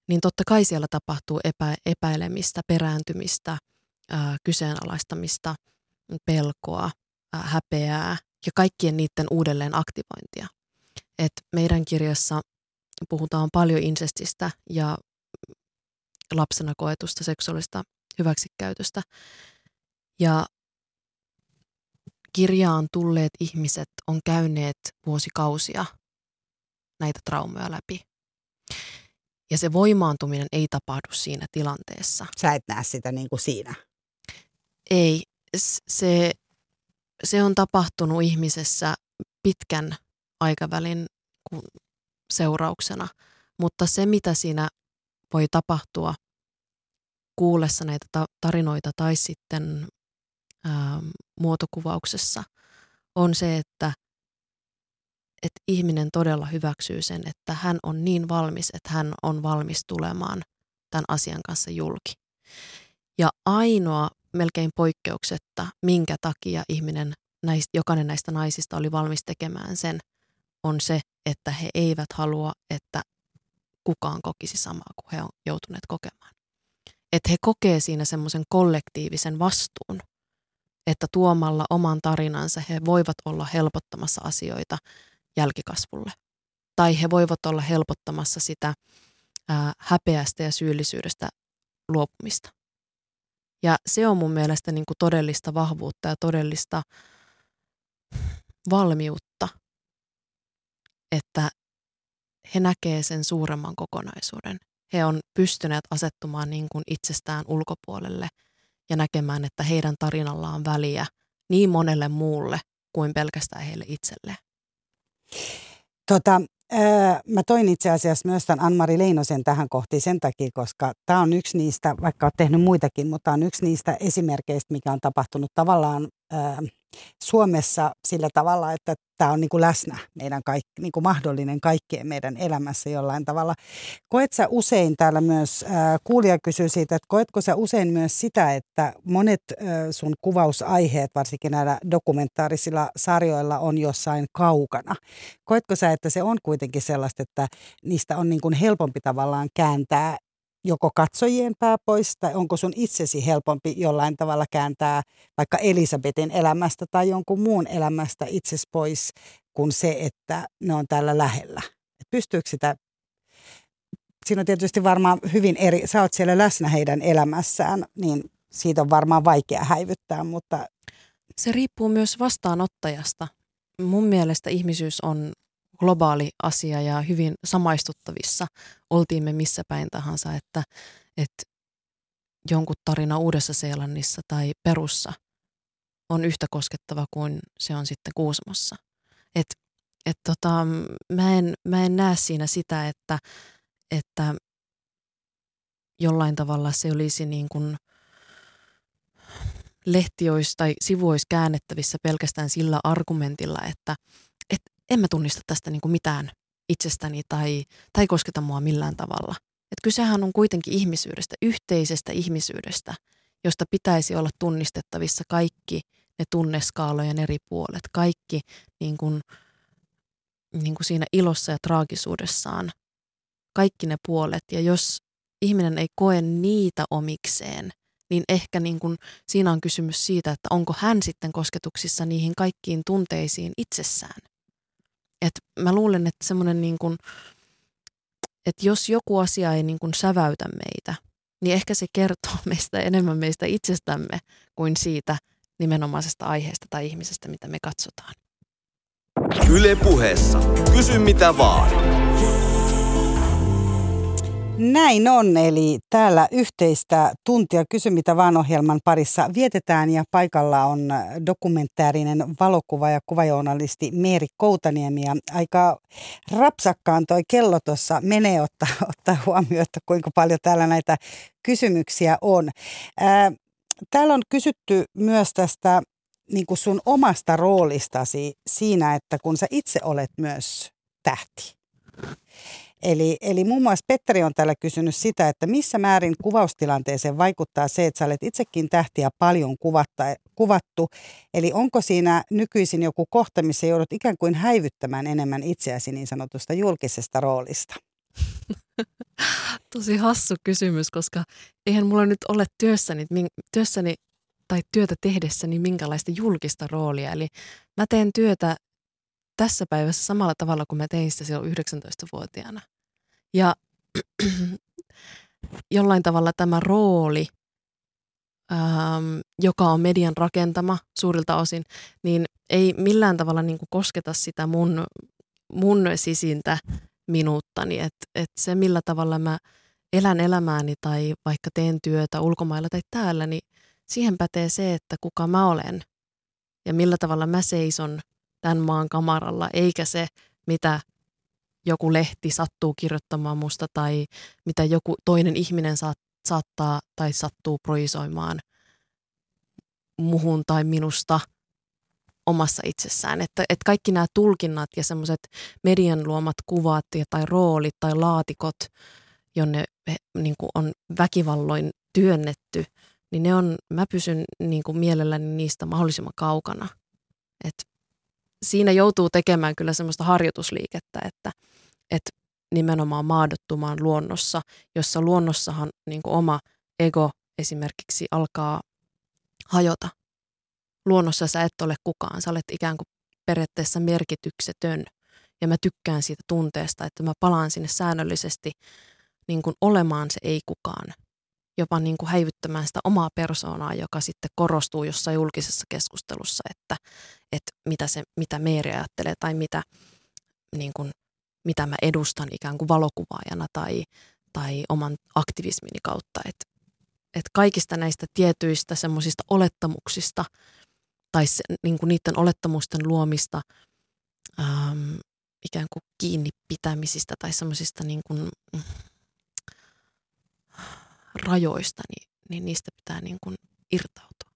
niin totta kai siellä tapahtuu epä, epäilemistä, perääntymistä, ää, kyseenalaistamista, pelkoa, ää, häpeää, ja kaikkien niiden uudelleen aktivointia. Et meidän kirjassa puhutaan paljon insestistä ja lapsena koetusta seksuaalista hyväksikäytöstä. Ja kirjaan tulleet ihmiset on käyneet vuosikausia näitä traumoja läpi. Ja se voimaantuminen ei tapahdu siinä tilanteessa. Sä et näe sitä niin kuin siinä? Ei. Se se on tapahtunut ihmisessä pitkän aikavälin seurauksena, mutta se mitä siinä voi tapahtua kuullessa näitä tarinoita tai sitten ää, muotokuvauksessa on se, että, että ihminen todella hyväksyy sen, että hän on niin valmis, että hän on valmis tulemaan tämän asian kanssa julki. Ja ainoa melkein poikkeuksetta, minkä takia ihminen, näistä, jokainen näistä naisista oli valmis tekemään sen, on se, että he eivät halua, että kukaan kokisi samaa kuin he on joutuneet kokemaan. Että he kokee siinä semmoisen kollektiivisen vastuun, että tuomalla oman tarinansa he voivat olla helpottamassa asioita jälkikasvulle. Tai he voivat olla helpottamassa sitä ää, häpeästä ja syyllisyydestä luopumista. Ja se on mun mielestä niin kuin todellista vahvuutta ja todellista valmiutta, että he näkee sen suuremman kokonaisuuden. he on pystyneet asettumaan niin kuin itsestään ulkopuolelle ja näkemään, että heidän tarinalla on väliä niin monelle muulle kuin pelkästään heille itselleen. Tota, mä toin itse asiassa myös tämän Anmari Leinosen tähän kohtiin sen takia, koska tämä on yksi niistä, vaikka olet tehnyt muitakin, mutta on yksi niistä esimerkkeistä, mikä on tapahtunut tavallaan Suomessa sillä tavalla, että tämä on niin kuin läsnä meidän kaikki, niin kuin mahdollinen kaikkien meidän elämässä jollain tavalla. Koet sä usein täällä myös, äh, kuulija kysyy siitä, että koetko sä usein myös sitä, että monet äh, sun kuvausaiheet, varsinkin näillä dokumentaarisilla sarjoilla on jossain kaukana. Koetko sä, että se on kuitenkin sellaista, että niistä on niin kuin helpompi tavallaan kääntää joko katsojien pää pois tai onko sun itsesi helpompi jollain tavalla kääntää vaikka Elisabetin elämästä tai jonkun muun elämästä itses pois kuin se, että ne on täällä lähellä. Et pystyykö sitä, siinä on tietysti varmaan hyvin eri, sä oot siellä läsnä heidän elämässään, niin siitä on varmaan vaikea häivyttää, mutta... Se riippuu myös vastaanottajasta. Mun mielestä ihmisyys on globaali asia ja hyvin samaistuttavissa, oltiin me missä päin tahansa, että, että jonkun tarina Uudessa-Seelannissa tai Perussa on yhtä koskettava kuin se on sitten Kuusamossa. Et, et tota, mä, en, mä en näe siinä sitä, että, että jollain tavalla se olisi niin kuin lehti olisi tai sivu olisi käännettävissä pelkästään sillä argumentilla, että en mä tunnista tästä niin kuin mitään itsestäni tai, tai kosketa mua millään tavalla. Et kysehän on kuitenkin ihmisyydestä, yhteisestä ihmisyydestä, josta pitäisi olla tunnistettavissa kaikki ne tunneskaalojen eri puolet, kaikki niin kuin, niin kuin siinä ilossa ja traagisuudessaan, kaikki ne puolet. Ja jos ihminen ei koe niitä omikseen, niin ehkä niin kuin siinä on kysymys siitä, että onko hän sitten kosketuksissa niihin kaikkiin tunteisiin itsessään. Et mä luulen, että semmoinen niin kuin, että jos joku asia ei niin kuin säväytä meitä, niin ehkä se kertoo [LAUGHS] meistä enemmän meistä itsestämme kuin siitä nimenomaisesta aiheesta tai ihmisestä, mitä me katsotaan. Yle puheessa. Kysy mitä vaan. Näin on, eli täällä yhteistä tuntia Kysy mitä vaan ohjelman parissa vietetään ja paikalla on dokumentaarinen valokuva ja kuvajournalisti Meeri Koutaniemi ja aika rapsakkaan toi kello tuossa menee ottaa, ottaa huomioon, että kuinka paljon täällä näitä kysymyksiä on. Ää, täällä on kysytty myös tästä niin kuin sun omasta roolistasi siinä, että kun sä itse olet myös tähti. Eli, eli muun muassa Petteri on täällä kysynyt sitä, että missä määrin kuvaustilanteeseen vaikuttaa se, että sä olet itsekin tähtiä paljon kuvatta, kuvattu. Eli onko siinä nykyisin joku kohta, missä joudut ikään kuin häivyttämään enemmän itseäsi niin sanotusta julkisesta roolista? [LAUGHS] Tosi hassu kysymys, koska eihän mulla nyt ole työssäni, työssäni tai työtä tehdessäni minkälaista julkista roolia. Eli mä teen työtä tässä päivässä samalla tavalla kuin mä tein sitä silloin 19-vuotiaana. Ja [CLEARS THROAT] jollain tavalla tämä rooli, ähm, joka on median rakentama suurilta osin, niin ei millään tavalla niin kuin kosketa sitä mun, mun sisintä minuuttani. Että et se, millä tavalla mä elän elämääni tai vaikka teen työtä ulkomailla tai täällä, niin siihen pätee se, että kuka mä olen ja millä tavalla mä seison tämän maan kamaralla, eikä se, mitä joku lehti sattuu kirjoittamaan musta tai mitä joku toinen ihminen saat, saattaa tai sattuu projisoimaan muhun tai minusta omassa itsessään. Että, että kaikki nämä tulkinnat ja semmoiset median luomat kuvat tai roolit tai laatikot, jonne niin kuin on väkivalloin työnnetty, niin ne on, mä pysyn niin kuin mielelläni niistä mahdollisimman kaukana. Et siinä joutuu tekemään kyllä semmoista harjoitusliikettä, että, että nimenomaan maadottumaan luonnossa, jossa luonnossahan niin kuin oma ego esimerkiksi alkaa hajota. Luonnossa sä et ole kukaan, sä olet ikään kuin periaatteessa merkityksetön. Ja mä tykkään siitä tunteesta, että mä palaan sinne säännöllisesti niin kuin olemaan se ei kukaan jopa niin kuin häivyttämään sitä omaa persoonaa, joka sitten korostuu jossain julkisessa keskustelussa, että, että mitä, se, mitä Meeri ajattelee tai mitä, niin kuin, mitä mä edustan ikään kuin valokuvaajana tai, tai oman aktivismini kautta. Että et kaikista näistä tietyistä semmoisista olettamuksista tai se, niin kuin niiden olettamusten luomista ähm, ikään kuin kiinni pitämisistä tai semmoisista niin kuin, rajoista, niin, niin niistä pitää niin kuin irtautua.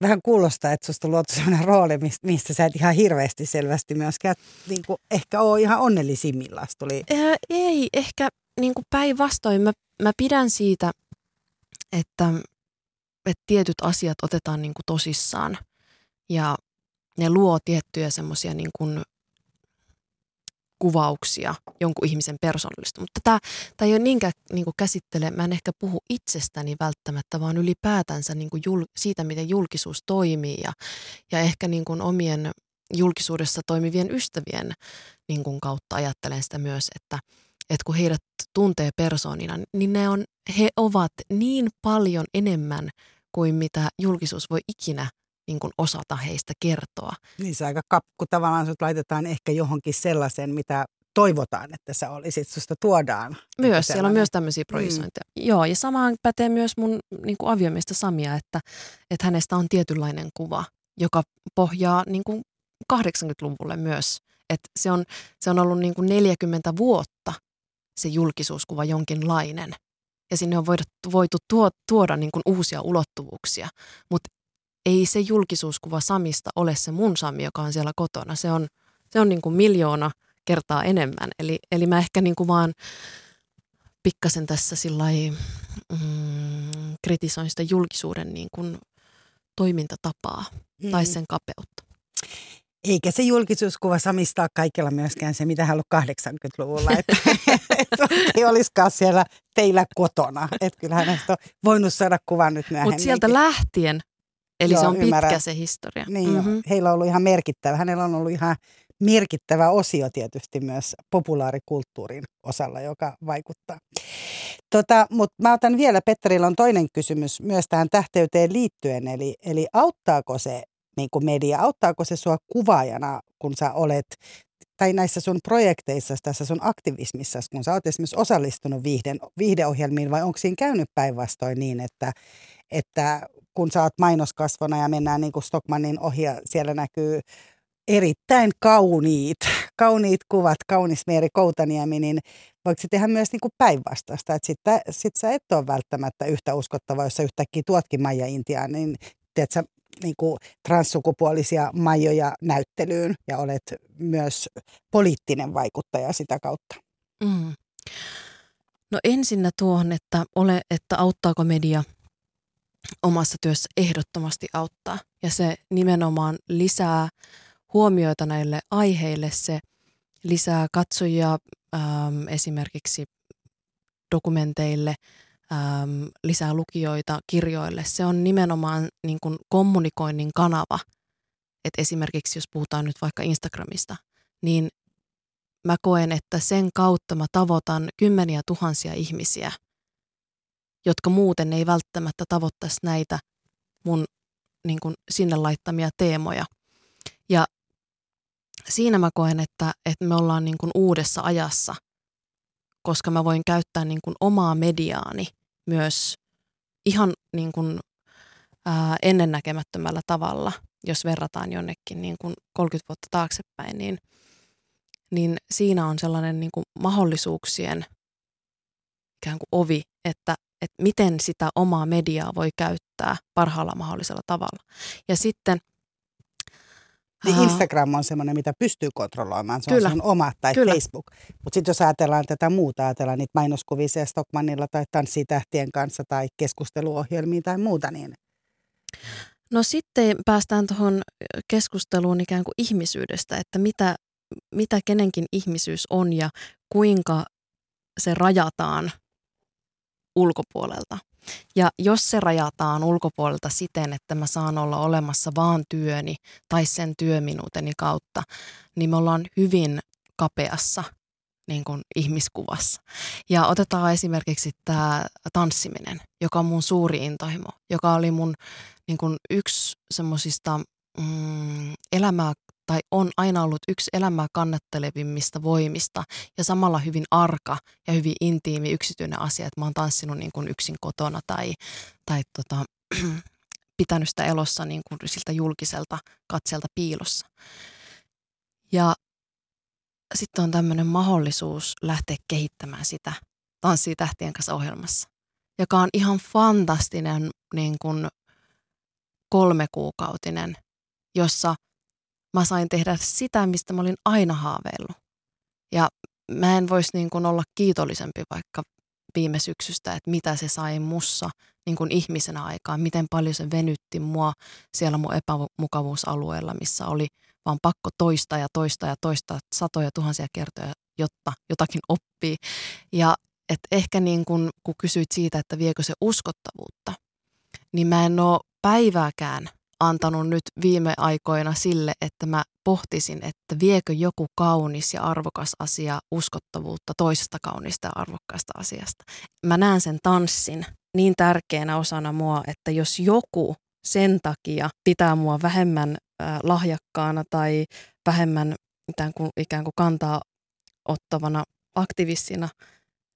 Vähän kuulostaa, että susta luotu sellainen rooli, mistä sä et ihan hirveästi selvästi myöskään niin kuin ehkä ole ihan onnellisimmillaan. Tuli. Ää, ei, ehkä niin kuin päinvastoin. Mä, mä pidän siitä, että, että tietyt asiat otetaan niin kuin tosissaan ja ne luo tiettyjä semmoisia niin kuin kuvauksia jonkun ihmisen persoonallista. Mutta tämä, tämä ei ole niinkään niin käsittele, mä en ehkä puhu itsestäni välttämättä, vaan ylipäätänsä niin kuin jul, siitä, miten julkisuus toimii ja, ja ehkä niin kuin omien julkisuudessa toimivien ystävien niin kuin kautta ajattelen sitä myös, että, että kun heidät tuntee persoonina, niin ne on, he ovat niin paljon enemmän kuin mitä julkisuus voi ikinä niin kuin osata heistä kertoa. Niin se aika kapku tavallaan sut laitetaan ehkä johonkin sellaiseen, mitä toivotaan, että sä olisit, susta tuodaan. Myös, siellä on myös tämmöisiä mm. projisointeja. Mm. Joo, ja samaan pätee myös mun niin kuin aviomiestä Samia, että, että hänestä on tietynlainen kuva, joka pohjaa niin kuin 80-luvulle myös. Että se, on, se on ollut niin kuin 40 vuotta se julkisuuskuva jonkinlainen. Ja sinne on voitu, voitu tuo, tuoda niin kuin uusia ulottuvuuksia. Mutta ei se julkisuuskuva Samista ole se mun Sami, joka on siellä kotona. Se on, se on niin kuin miljoona kertaa enemmän. Eli, eli mä ehkä niin kuin vaan pikkasen tässä sillai, mm, kritisoin sitä julkisuuden niin kuin toimintatapaa mm. tai sen kapeutta. Eikä se julkisuuskuva Samista ole kaikilla myöskään se, mitä hän on 80-luvulla. Että, [LAUGHS] ei olisikaan siellä teillä kotona. Että kyllähän hänestä on voinut saada kuvan nyt myöhemmin. Mutta sieltä lähtien Eli Joo, se on ymmärrän. pitkä se historia. Niin, mm-hmm. heillä on ollut ihan merkittävä. Hänellä on ollut ihan merkittävä osio tietysti myös populaarikulttuurin osalla, joka vaikuttaa. Tota, Mutta mä otan vielä, Petterillä on toinen kysymys myös tähän tähteyteen liittyen, eli, eli auttaako se niin kuin media, auttaako se sua kuvaajana, kun sä olet tai näissä sun projekteissa, tässä sun aktivismissa, kun sä oot esimerkiksi osallistunut viihden, viihdeohjelmiin, vai onko siinä käynyt päinvastoin niin, että, että kun sä oot mainoskasvona ja mennään niin kuin Stockmannin ohi ja siellä näkyy erittäin kauniit, [LAUGHS] kauniit kuvat, kaunis Meeri Koutaniemi, niin voiko se tehdä myös niin kuin päinvastaista, että sitten sit sä et ole välttämättä yhtä uskottava, jos sä yhtäkkiä tuotkin Maija Intiaan, niin teet sä niin kuin transsukupuolisia majoja näyttelyyn ja olet myös poliittinen vaikuttaja sitä kautta. Mm. No ensinnä tuohon, että, ole, että auttaako media omassa työssä ehdottomasti auttaa. Ja se nimenomaan lisää huomioita näille aiheille, se lisää katsojia ähm, esimerkiksi dokumenteille, ähm, lisää lukijoita kirjoille. Se on nimenomaan niin kuin kommunikoinnin kanava. Et esimerkiksi jos puhutaan nyt vaikka Instagramista, niin mä koen, että sen kautta mä tavoitan kymmeniä tuhansia ihmisiä – jotka muuten ei välttämättä tavoittaisi näitä mun niin kuin sinne laittamia teemoja. Ja siinä mä koen, että, että me ollaan niin kuin uudessa ajassa, koska mä voin käyttää niin kuin omaa mediaani myös ihan niin kuin, ää, ennennäkemättömällä tavalla, jos verrataan jonnekin niin kuin 30 vuotta taaksepäin, niin, niin siinä on sellainen niin kuin mahdollisuuksien ikään kuin ovi, että että miten sitä omaa mediaa voi käyttää parhaalla mahdollisella tavalla. Ja sitten niin Instagram on semmoinen, mitä pystyy kontrolloimaan. Se kyllä, on sun oma tai kyllä. Facebook. Mutta sitten jos ajatellaan tätä muuta, ajatellaan niitä mainoskuvia Stockmannilla tai tanssitähtien kanssa tai keskusteluohjelmiin tai muuta, niin... No sitten päästään tuohon keskusteluun ikään kuin ihmisyydestä, että mitä, mitä kenenkin ihmisyys on ja kuinka se rajataan ulkopuolelta. Ja jos se rajataan ulkopuolelta siten, että mä saan olla olemassa vaan työni tai sen työminuuteni kautta, niin me ollaan hyvin kapeassa niin kuin ihmiskuvassa. Ja otetaan esimerkiksi tämä tanssiminen, joka on mun suuri intohimo, joka oli mun niin kuin yksi semmoisista mm, elämää tai on aina ollut yksi elämää kannattelevimmista voimista ja samalla hyvin arka ja hyvin intiimi yksityinen asia, että mä oon tanssinut niin kuin yksin kotona tai, tai tota, [CLEARS THROAT] pitänyt sitä elossa niin kuin siltä julkiselta katselta piilossa. Ja sitten on tämmöinen mahdollisuus lähteä kehittämään sitä Tanssii tähtien kanssa ohjelmassa, joka on ihan fantastinen niin kuin kolmekuukautinen, jossa mä sain tehdä sitä, mistä mä olin aina haaveillut. Ja mä en voisi niin kuin olla kiitollisempi vaikka viime syksystä, että mitä se sai mussa niin kuin ihmisenä aikaan, miten paljon se venytti mua siellä mun epämukavuusalueella, missä oli vaan pakko toista ja toista ja toista satoja tuhansia kertoja, jotta jotakin oppii. Ja et ehkä niin kun, kun kysyit siitä, että viekö se uskottavuutta, niin mä en ole päivääkään antanut nyt viime aikoina sille, että mä pohtisin, että viekö joku kaunis ja arvokas asia uskottavuutta toisesta kaunista ja arvokkaasta asiasta. Mä näen sen tanssin niin tärkeänä osana mua, että jos joku sen takia pitää mua vähemmän äh, lahjakkaana tai vähemmän ikään kuin, ikään kuin kantaa ottavana aktivistina –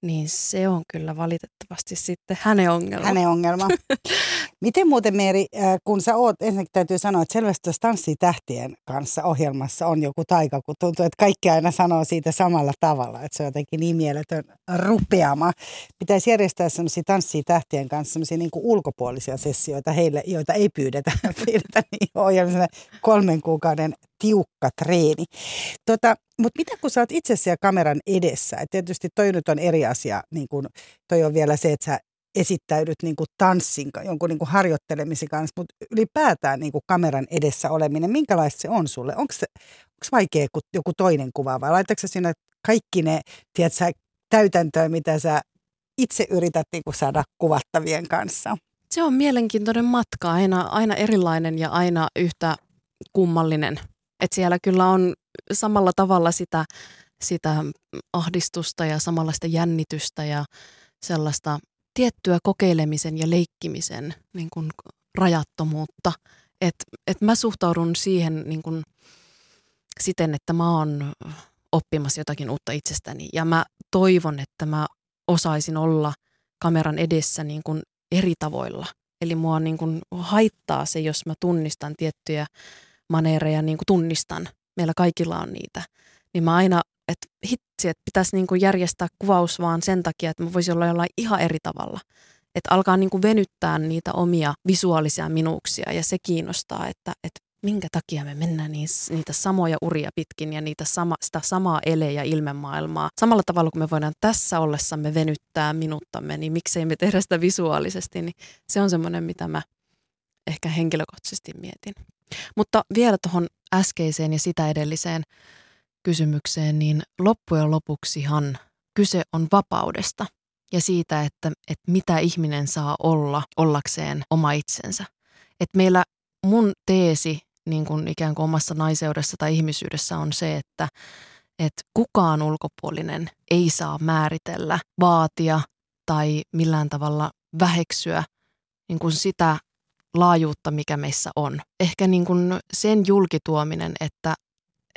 niin se on kyllä valitettavasti sitten hänen ongelma. Hänen ongelma. [LAUGHS] Miten muuten Meeri, äh, kun sä oot, ensinnäkin täytyy sanoa, että selvästi tuossa Tanssii tähtien kanssa ohjelmassa on joku taika, kun tuntuu, että kaikki aina sanoo siitä samalla tavalla, että se on jotenkin niin mieletön rupeama. Pitäisi järjestää semmoisia Tanssii tähtien kanssa semmoisia niin ulkopuolisia sessioita heille, joita ei pyydetä, [LAUGHS] pyydetä niin ohjelmassa kolmen kuukauden tiukka treeni. Tota, mutta mitä kun sä oot itse siellä kameran edessä? Et tietysti toi nyt on eri asia, niin kun, toi on vielä se, että sä esittäydyt niin kuin tanssin, jonkun niin kuin harjoittelemisen kanssa, mutta ylipäätään niin kuin kameran edessä oleminen, minkälaista se on sulle? Onko se vaikea kuin joku toinen kuva vai laitatko sinä kaikki ne tiedätkö, täytäntöön, mitä sä itse yrität niin kuin saada kuvattavien kanssa? Se on mielenkiintoinen matka, aina, aina erilainen ja aina yhtä kummallinen. Et siellä kyllä on samalla tavalla sitä, sitä ahdistusta ja samanlaista jännitystä ja sellaista tiettyä kokeilemisen ja leikkimisen niin kuin rajattomuutta. Että et mä suhtaudun siihen niin kuin siten, että mä oon oppimassa jotakin uutta itsestäni ja mä toivon, että mä osaisin olla kameran edessä niin kuin eri tavoilla. Eli mua niin kuin haittaa se, jos mä tunnistan tiettyjä maneereja, niin kuin tunnistan. Meillä kaikilla on niitä. Niin mä aina että hitsi, että pitäisi niin kuin järjestää kuvaus vaan sen takia, että mä voisin olla jollain ihan eri tavalla. Että alkaa niin kuin venyttää niitä omia visuaalisia minuuksia ja se kiinnostaa, että, että minkä takia me mennään niitä samoja uria pitkin ja niitä sama, sitä samaa ele- ja ilmemaailmaa. Samalla tavalla kuin me voidaan tässä ollessamme venyttää minuuttamme, niin miksei me tehdä sitä visuaalisesti, niin se on semmoinen, mitä mä ehkä henkilökohtaisesti mietin. Mutta vielä tuohon äskeiseen ja sitä edelliseen kysymykseen, niin loppujen lopuksihan kyse on vapaudesta ja siitä, että, että mitä ihminen saa olla ollakseen oma itsensä. Että meillä mun teesi niin kuin ikään kuin omassa naiseudessa tai ihmisyydessä on se, että, että kukaan ulkopuolinen ei saa määritellä, vaatia tai millään tavalla väheksyä niin kuin sitä laajuutta, mikä meissä on. Ehkä niin kuin sen julkituominen, että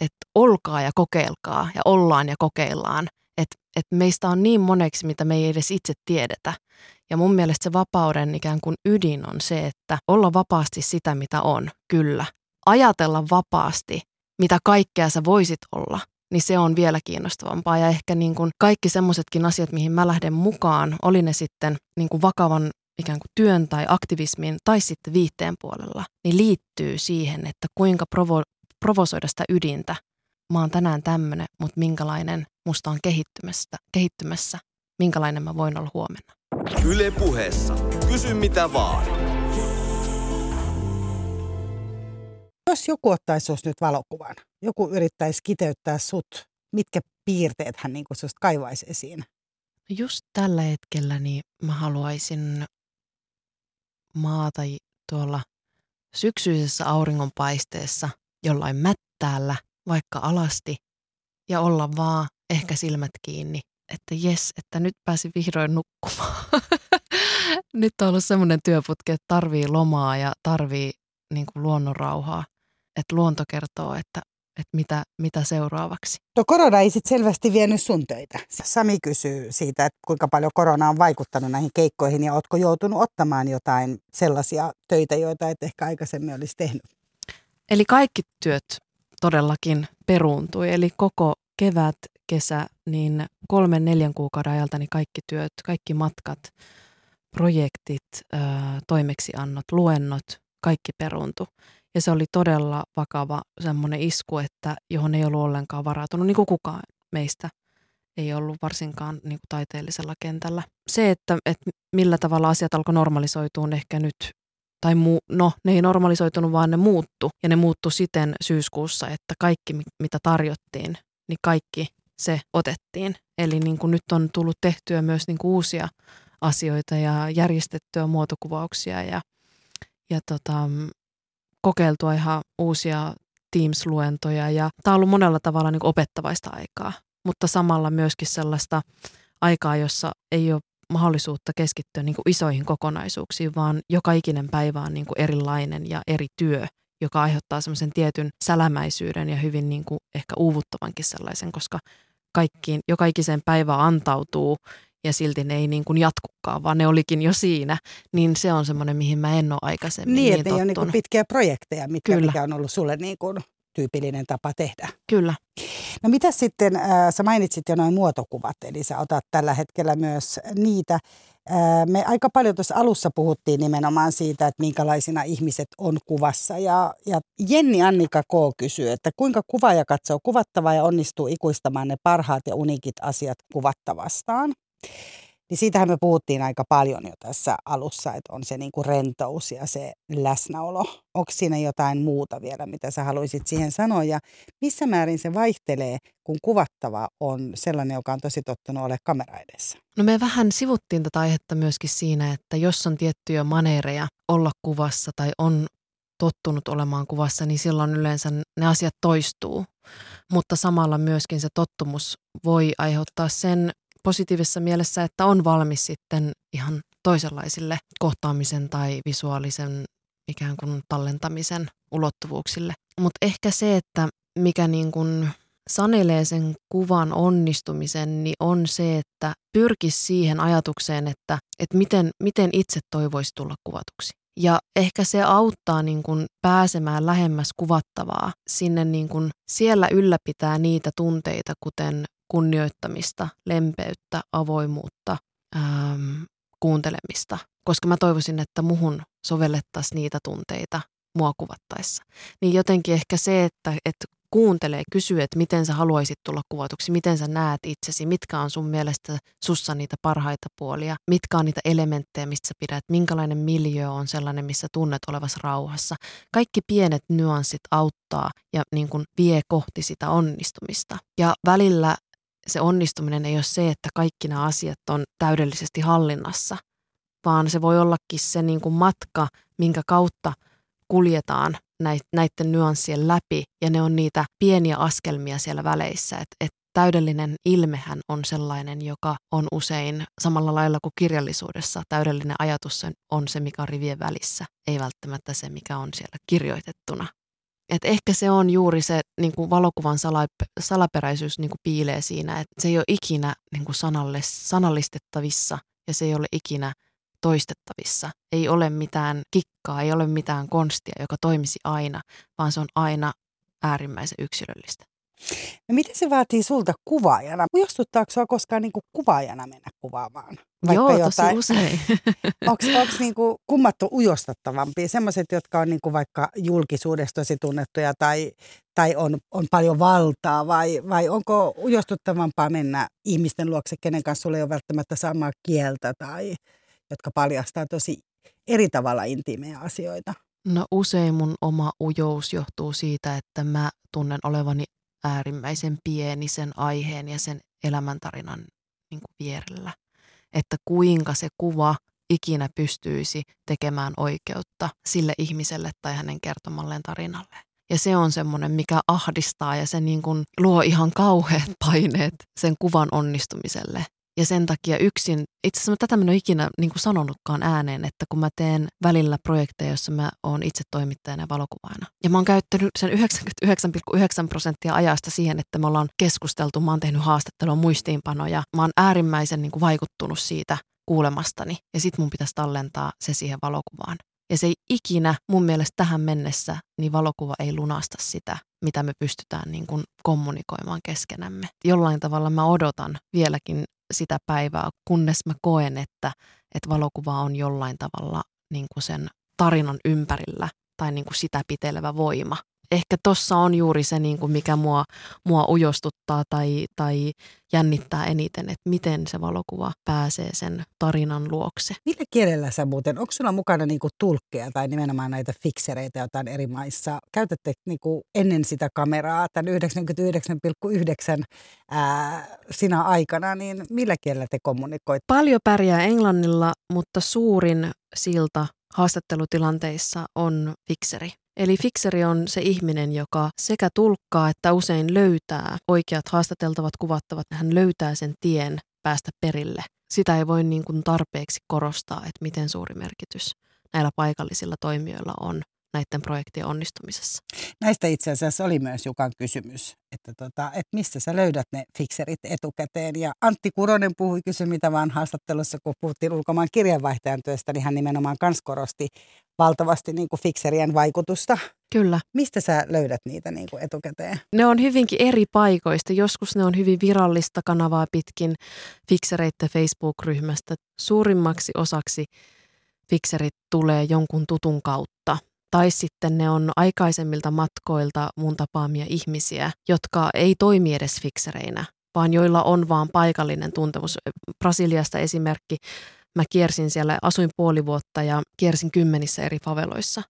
että olkaa ja kokeilkaa ja ollaan ja kokeillaan. Että et meistä on niin moneksi, mitä me ei edes itse tiedetä. Ja mun mielestä se vapauden ikään kuin ydin on se, että olla vapaasti sitä, mitä on, kyllä. Ajatella vapaasti, mitä kaikkea sä voisit olla, niin se on vielä kiinnostavampaa. Ja ehkä niin kuin kaikki semmoisetkin asiat, mihin mä lähden mukaan, oli ne sitten niin kuin vakavan ikään kuin työn tai aktivismin tai sitten viihteen puolella, niin liittyy siihen, että kuinka provo- provosoida sitä ydintä. Mä oon tänään tämmönen, mutta minkälainen musta on kehittymässä, kehittymässä, minkälainen mä voin olla huomenna. Yle puheessa. Kysy mitä vaan. Jos joku ottaisi sinut nyt valokuvan, joku yrittäisi kiteyttää sut, mitkä piirteet hän niin kaivaisi esiin? Just tällä hetkellä niin mä haluaisin maata tuolla syksyisessä auringonpaisteessa – jollain mättäällä, vaikka alasti, ja olla vaan ehkä silmät kiinni, että jes, että nyt pääsi vihdoin nukkumaan. [LAUGHS] nyt on ollut semmoinen työputki, että tarvii lomaa ja tarvii niin kuin luonnon rauhaa. Että luonto kertoo, että että mitä, mitä seuraavaksi. No korona ei sitten selvästi vienyt sun töitä. Sami kysyy siitä, että kuinka paljon korona on vaikuttanut näihin keikkoihin ja ootko joutunut ottamaan jotain sellaisia töitä, joita et ehkä aikaisemmin olisi tehnyt? Eli kaikki työt todellakin peruuntui. Eli koko kevät, kesä, niin kolmen, neljän kuukauden ajalta niin kaikki työt, kaikki matkat, projektit, toimeksiannot, luennot, kaikki peruuntu. Ja se oli todella vakava semmoinen isku, että johon ei ollut ollenkaan varautunut, niin kuin kukaan meistä ei ollut varsinkaan niin kuin taiteellisella kentällä. Se, että, että millä tavalla asiat alkoi normalisoitua ehkä nyt, tai muu, no ne ei normalisoitunut, vaan ne muuttu. Ja ne muuttu siten syyskuussa, että kaikki mitä tarjottiin, niin kaikki se otettiin. Eli niin kuin nyt on tullut tehtyä myös niin kuin uusia asioita ja järjestettyä muotokuvauksia ja, ja tota, kokeiltua ihan uusia Teams-luentoja ja tämä on ollut monella tavalla niin opettavaista aikaa, mutta samalla myöskin sellaista aikaa, jossa ei ole mahdollisuutta keskittyä niin isoihin kokonaisuuksiin, vaan joka ikinen päivä on niin erilainen ja eri työ, joka aiheuttaa semmoisen tietyn sälämäisyyden ja hyvin niin ehkä uuvuttavankin sellaisen, koska kaikkiin, joka ikiseen päivään antautuu ja silti ne ei niin kuin jatkukaan, vaan ne olikin jo siinä, niin se on semmoinen, mihin mä en ole aikaisemmin niin, niin että ne on niin pitkiä projekteja, mitkä, Kyllä. mikä on ollut sulle niin kuin tyypillinen tapa tehdä. Kyllä. No mitä sitten, äh, sä mainitsit jo noin muotokuvat, eli sä otat tällä hetkellä myös niitä. Äh, me aika paljon tuossa alussa puhuttiin nimenomaan siitä, että minkälaisina ihmiset on kuvassa. Ja, ja Jenni Annika K. kysyy, että kuinka kuvaaja katsoo kuvattavaa ja onnistuu ikuistamaan ne parhaat ja unikit asiat kuvattavastaan. Niin siitähän me puhuttiin aika paljon jo tässä alussa, että on se niinku rentous ja se läsnäolo. Onko siinä jotain muuta vielä, mitä sä haluaisit siihen sanoa? Ja missä määrin se vaihtelee, kun kuvattava on sellainen, joka on tosi tottunut ole kamera edessä? No me vähän sivuttiin tätä aihetta myöskin siinä, että jos on tiettyjä maneereja olla kuvassa tai on tottunut olemaan kuvassa, niin silloin yleensä ne asiat toistuu. Mutta samalla myöskin se tottumus voi aiheuttaa sen positiivisessa mielessä, että on valmis sitten ihan toisenlaisille kohtaamisen tai visuaalisen ikään kuin tallentamisen ulottuvuuksille. Mutta ehkä se, että mikä niin kuin sanelee sen kuvan onnistumisen, niin on se, että pyrkisi siihen ajatukseen, että, että miten, miten itse toivoisi tulla kuvatuksi. Ja ehkä se auttaa niin kuin pääsemään lähemmäs kuvattavaa. Sinne niin kuin siellä ylläpitää niitä tunteita, kuten kunnioittamista, lempeyttä, avoimuutta, ähm, kuuntelemista. Koska mä toivoisin, että muhun sovellettaisiin niitä tunteita mua kuvattaessa. Niin jotenkin ehkä se, että, että kuuntelee, kysyy, että miten sä haluaisit tulla kuvatuksi, miten sä näet itsesi, mitkä on sun mielestä sussa niitä parhaita puolia, mitkä on niitä elementtejä, mistä sä pidät, minkälainen miljö on sellainen, missä tunnet olevas rauhassa. Kaikki pienet nyanssit auttaa ja niin kuin vie kohti sitä onnistumista. Ja välillä se onnistuminen ei ole se, että kaikki nämä asiat on täydellisesti hallinnassa, vaan se voi ollakin se niin kuin matka, minkä kautta kuljetaan näiden nyanssien läpi ja ne on niitä pieniä askelmia siellä väleissä, että et täydellinen ilmehän on sellainen, joka on usein samalla lailla kuin kirjallisuudessa. Täydellinen ajatus on se, mikä on rivien välissä, ei välttämättä se, mikä on siellä kirjoitettuna. Et ehkä se on juuri se niin kuin valokuvan salap- salaperäisyys niin kuin piilee siinä, että se ei ole ikinä niin kuin sanalle, sanallistettavissa ja se ei ole ikinä toistettavissa. Ei ole mitään kikkaa, ei ole mitään konstia, joka toimisi aina, vaan se on aina äärimmäisen yksilöllistä. No miten se vaatii sulta kuvaajana? Ujostuttaako sinua koskaan niin kuin kuvaajana mennä kuvaamaan? Vaikka Joo, jotain? tosi usein. [LAUGHS] Onko niin kuin kummattu ujostattavampia? Sellaiset, jotka on niin kuin vaikka julkisuudesta tosi tunnettuja tai, tai on, on paljon valtaa vai, vai onko ujostuttavampaa mennä ihmisten luokse, kenen kanssa sulla ei ole välttämättä samaa kieltä tai jotka paljastaa tosi eri tavalla intiimejä asioita? No usein mun oma ujous johtuu siitä, että mä tunnen olevani äärimmäisen pieni sen aiheen ja sen elämäntarinan niin kuin vierellä. Että kuinka se kuva ikinä pystyisi tekemään oikeutta sille ihmiselle tai hänen kertomalleen tarinalle. Ja se on semmoinen, mikä ahdistaa ja se niin kuin luo ihan kauheat paineet sen kuvan onnistumiselle. Ja sen takia yksin, itse asiassa tätä mä en ole ikinä niin kuin sanonutkaan ääneen, että kun mä teen välillä projekteja, jossa mä oon itse toimittajana ja valokuvaajana. Ja mä oon käyttänyt sen 99,9 prosenttia ajasta siihen, että me ollaan keskusteltu, mä oon tehnyt haastattelua, muistiinpanoja. Mä oon äärimmäisen niin kuin vaikuttunut siitä kuulemastani ja sit mun pitäisi tallentaa se siihen valokuvaan. Ja se ei ikinä mun mielestä tähän mennessä, niin valokuva ei lunasta sitä, mitä me pystytään niin kuin kommunikoimaan keskenämme. Jollain tavalla mä odotan vieläkin sitä päivää, kunnes mä koen, että, että valokuva on jollain tavalla niin kuin sen tarinan ympärillä tai niin kuin sitä pitelevä voima ehkä tuossa on juuri se, niin kuin mikä mua, mua ujostuttaa tai, tai jännittää eniten, että miten se valokuva pääsee sen tarinan luokse. Millä kielellä sä muuten, onko sulla mukana niin kuin tulkkeja tai nimenomaan näitä fiksereitä jotain eri maissa? Käytätte niin kuin ennen sitä kameraa tämän 99,9 ää, sinä aikana, niin millä kielellä te kommunikoit? Paljon pärjää englannilla, mutta suurin silta haastattelutilanteissa on fikseri. Eli fikseri on se ihminen, joka sekä tulkkaa että usein löytää oikeat haastateltavat kuvattavat. Hän löytää sen tien päästä perille. Sitä ei voi niin kuin tarpeeksi korostaa, että miten suuri merkitys näillä paikallisilla toimijoilla on näiden projektien onnistumisessa. Näistä itse asiassa oli myös Jukan kysymys, että, tota, että mistä sä löydät ne fikserit etukäteen. Ja Antti Kuronen puhui kysy mitä vaan haastattelussa, kun puhuttiin ulkomaan kirjanvaihtajan työstä, niin hän nimenomaan kans korosti valtavasti niin kuin fikserien vaikutusta. Kyllä. Mistä sä löydät niitä niin kuin etukäteen? Ne on hyvinkin eri paikoista. Joskus ne on hyvin virallista kanavaa pitkin fiksereiden Facebook-ryhmästä. Suurimmaksi osaksi fikserit tulee jonkun tutun kautta tai sitten ne on aikaisemmilta matkoilta mun tapaamia ihmisiä, jotka ei toimi edes fiksereinä, vaan joilla on vaan paikallinen tuntemus. Brasiliasta esimerkki, mä kiersin siellä, asuin puoli vuotta ja kiersin kymmenissä eri faveloissa.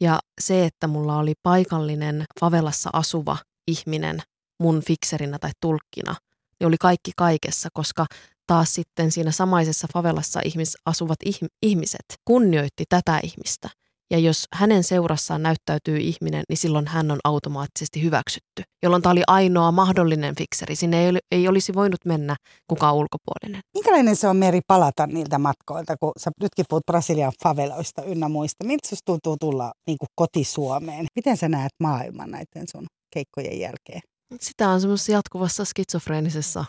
Ja se, että mulla oli paikallinen favelassa asuva ihminen mun fikserinä tai tulkkina, niin oli kaikki kaikessa, koska taas sitten siinä samaisessa favelassa ihmis, asuvat ihmiset kunnioitti tätä ihmistä – ja jos hänen seurassaan näyttäytyy ihminen, niin silloin hän on automaattisesti hyväksytty. Jolloin tämä oli ainoa mahdollinen fikseri. Sinne ei, ei olisi voinut mennä kukaan ulkopuolinen. Minkälainen se on Meri palata niiltä matkoilta, kun sä nytkin puhut Brasilian faveloista ynnä muista. Miltä sinusta tuntuu tulla niin kuin kotisuomeen? Miten sä näet maailman näiden sun keikkojen jälkeen? Sitä on semmoisessa jatkuvassa skitsofreenisessa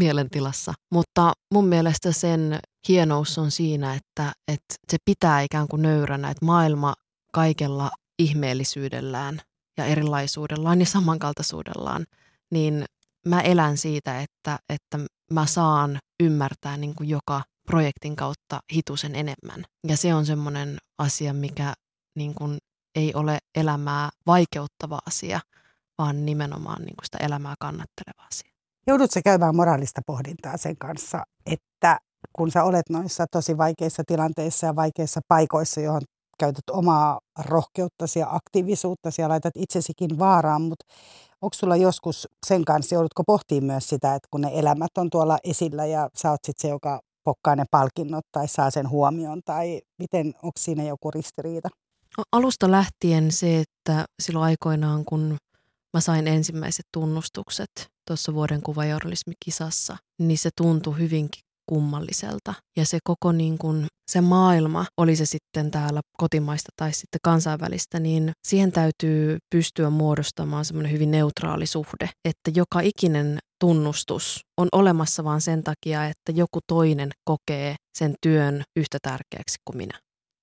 mielentilassa. Mutta mun mielestä sen hienous on siinä, että, että se pitää ikään kuin nöyränä, että maailma kaikella ihmeellisyydellään ja erilaisuudellaan ja samankaltaisuudellaan, niin mä elän siitä, että, että mä saan ymmärtää niin kuin joka projektin kautta hitusen enemmän. Ja se on semmoinen asia, mikä niin kuin ei ole elämää vaikeuttava asia, vaan nimenomaan niin kuin sitä elämää kannatteleva asia. Joudutko käymään moraalista pohdintaa sen kanssa, että kun sä olet noissa tosi vaikeissa tilanteissa ja vaikeissa paikoissa, johon käytät omaa rohkeuttasi ja aktiivisuuttasi ja laitat itsesikin vaaraan, mutta onko sulla joskus sen kanssa, joudutko pohtimaan myös sitä, että kun ne elämät on tuolla esillä ja sä oot sitten se, joka pokkaa ne palkinnot tai saa sen huomion tai miten, onko siinä joku ristiriita? Alusta lähtien se, että silloin aikoinaan kun mä sain ensimmäiset tunnustukset tuossa vuoden kuvajournalismikisassa, niin se tuntui hyvinkin kummalliselta. Ja se koko niin kuin, se maailma, oli se sitten täällä kotimaista tai sitten kansainvälistä, niin siihen täytyy pystyä muodostamaan semmoinen hyvin neutraali suhde, että joka ikinen tunnustus on olemassa vain sen takia, että joku toinen kokee sen työn yhtä tärkeäksi kuin minä.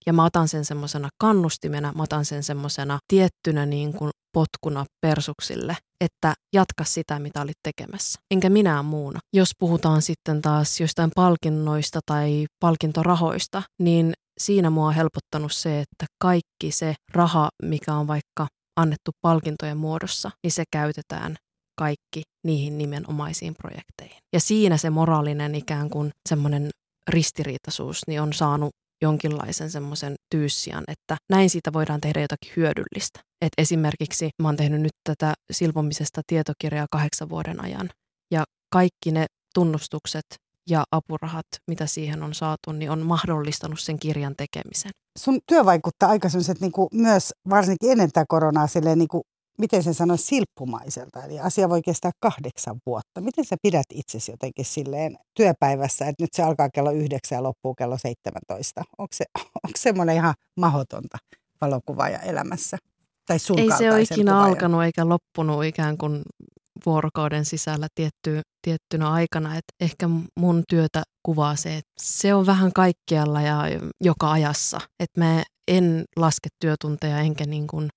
Ja mä otan sen semmoisena kannustimena, mä otan sen semmoisena tiettynä niin kuin potkuna persuksille, että jatka sitä, mitä olit tekemässä. Enkä minä muuna. Jos puhutaan sitten taas jostain palkinnoista tai palkintorahoista, niin siinä mua on helpottanut se, että kaikki se raha, mikä on vaikka annettu palkintojen muodossa, niin se käytetään kaikki niihin nimenomaisiin projekteihin. Ja siinä se moraalinen ikään kuin semmoinen ristiriitaisuus niin on saanut jonkinlaisen semmoisen tyyssian, että näin siitä voidaan tehdä jotakin hyödyllistä. Et esimerkiksi mä oon tehnyt nyt tätä silpomisesta tietokirjaa kahdeksan vuoden ajan ja kaikki ne tunnustukset ja apurahat, mitä siihen on saatu, niin on mahdollistanut sen kirjan tekemisen. Sun työ vaikuttaa aika niin kuin myös varsinkin ennen tätä koronaa niin kuin miten sen sanoisi, silppumaiselta. Eli asia voi kestää kahdeksan vuotta. Miten sä pidät itsesi jotenkin silleen työpäivässä, että nyt se alkaa kello yhdeksän ja loppuu kello 17? Onko se, [LAUGHS] onko semmoinen ihan mahdotonta valokuvaaja elämässä? Tai sun Ei se ole ikinä kuvaajan? alkanut eikä loppunut ikään kuin vuorokauden sisällä tietty, tiettynä aikana. Et ehkä mun työtä kuvaa se, että se on vähän kaikkialla ja joka ajassa. Että mä en laske työtunteja enkä niin kuin,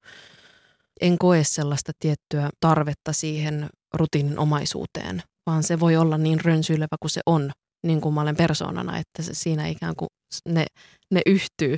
en koe sellaista tiettyä tarvetta siihen rutiininomaisuuteen, vaan se voi olla niin rönsyilevä kuin se on, niin kuin mä olen persoonana, että se siinä ikään kuin ne, ne yhtyy.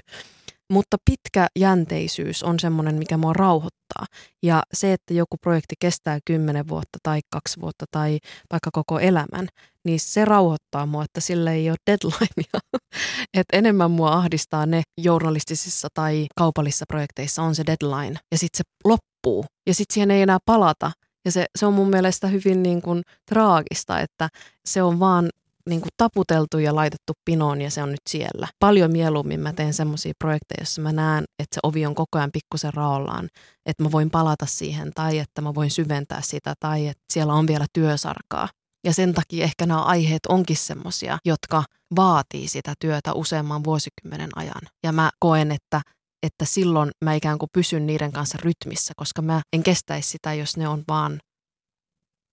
Mutta pitkä jänteisyys on semmoinen, mikä mua rauhoittaa. Ja se, että joku projekti kestää kymmenen vuotta tai kaksi vuotta tai vaikka koko elämän, niin se rauhoittaa mua, että sille ei ole deadlinea. [LAUGHS] Et enemmän mua ahdistaa ne journalistisissa tai kaupallisissa projekteissa on se deadline ja sitten se loppuu ja sitten siihen ei enää palata. Ja se, se on mun mielestä hyvin niin kuin traagista, että se on vaan niin kuin taputeltu ja laitettu pinoon ja se on nyt siellä. Paljon mieluummin mä teen semmoisia projekteja, joissa mä näen, että se ovi on koko ajan pikkusen raollaan, että mä voin palata siihen tai että mä voin syventää sitä tai että siellä on vielä työsarkaa. Ja sen takia ehkä nämä aiheet onkin semmoisia, jotka vaatii sitä työtä useamman vuosikymmenen ajan. Ja mä koen, että että silloin mä ikään kuin pysyn niiden kanssa rytmissä, koska mä en kestäisi sitä, jos ne on vaan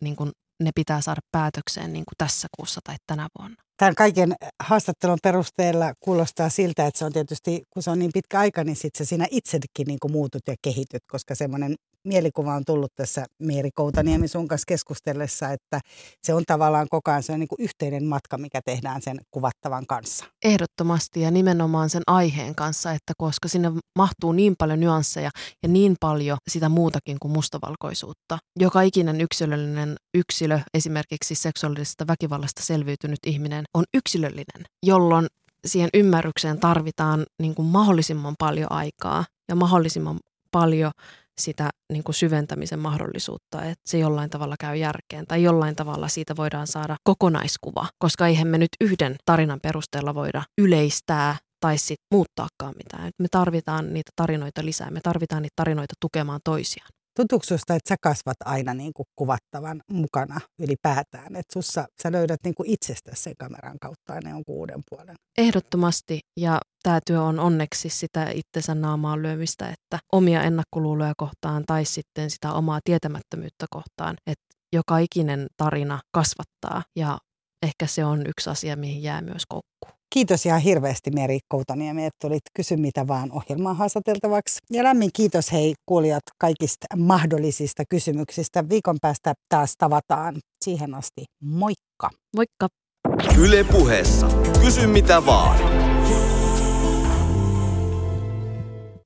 niin kuin ne pitää saada päätökseen niin kuin tässä kuussa tai tänä vuonna. Tämän kaiken haastattelun perusteella kuulostaa siltä, että se on tietysti, kun se on niin pitkä aika, niin sitten sinä itsekin niin kuin muutut ja kehityt, koska semmoinen mielikuva on tullut tässä Meeri Koutaniemi sun kanssa keskustellessa, että se on tavallaan koko ajan se niin kuin yhteinen matka, mikä tehdään sen kuvattavan kanssa. Ehdottomasti ja nimenomaan sen aiheen kanssa, että koska sinne mahtuu niin paljon nyansseja ja niin paljon sitä muutakin kuin mustavalkoisuutta. Joka ikinen yksilöllinen yksilö, esimerkiksi seksuaalisesta väkivallasta selviytynyt ihminen, on yksilöllinen, jolloin siihen ymmärrykseen tarvitaan niin kuin mahdollisimman paljon aikaa ja mahdollisimman paljon sitä niin kuin syventämisen mahdollisuutta, että se jollain tavalla käy järkeen tai jollain tavalla siitä voidaan saada kokonaiskuva, koska eihän me nyt yhden tarinan perusteella voida yleistää tai sitten muuttaakaan mitään. Me tarvitaan niitä tarinoita lisää, me tarvitaan niitä tarinoita tukemaan toisiaan. Tuntuuko susta, että sä kasvat aina niin kuin kuvattavan mukana ylipäätään? Että sussa sä löydät niin kuin itsestäsi sen kameran kautta aina jonkun uuden puolen? Ehdottomasti ja tämä työ on onneksi sitä itsensä naamaan lyömistä, että omia ennakkoluuloja kohtaan tai sitten sitä omaa tietämättömyyttä kohtaan, että joka ikinen tarina kasvattaa ja ehkä se on yksi asia, mihin jää myös koukkuun. Kiitos ihan hirveästi Meri Koutaniemi, että tulit Kysy mitä vaan ohjelmaa haastateltavaksi. Ja lämmin kiitos hei kuulijat kaikista mahdollisista kysymyksistä. Viikon päästä taas tavataan. Siihen asti moikka! Moikka! Yle puheessa. Kysy mitä vaan.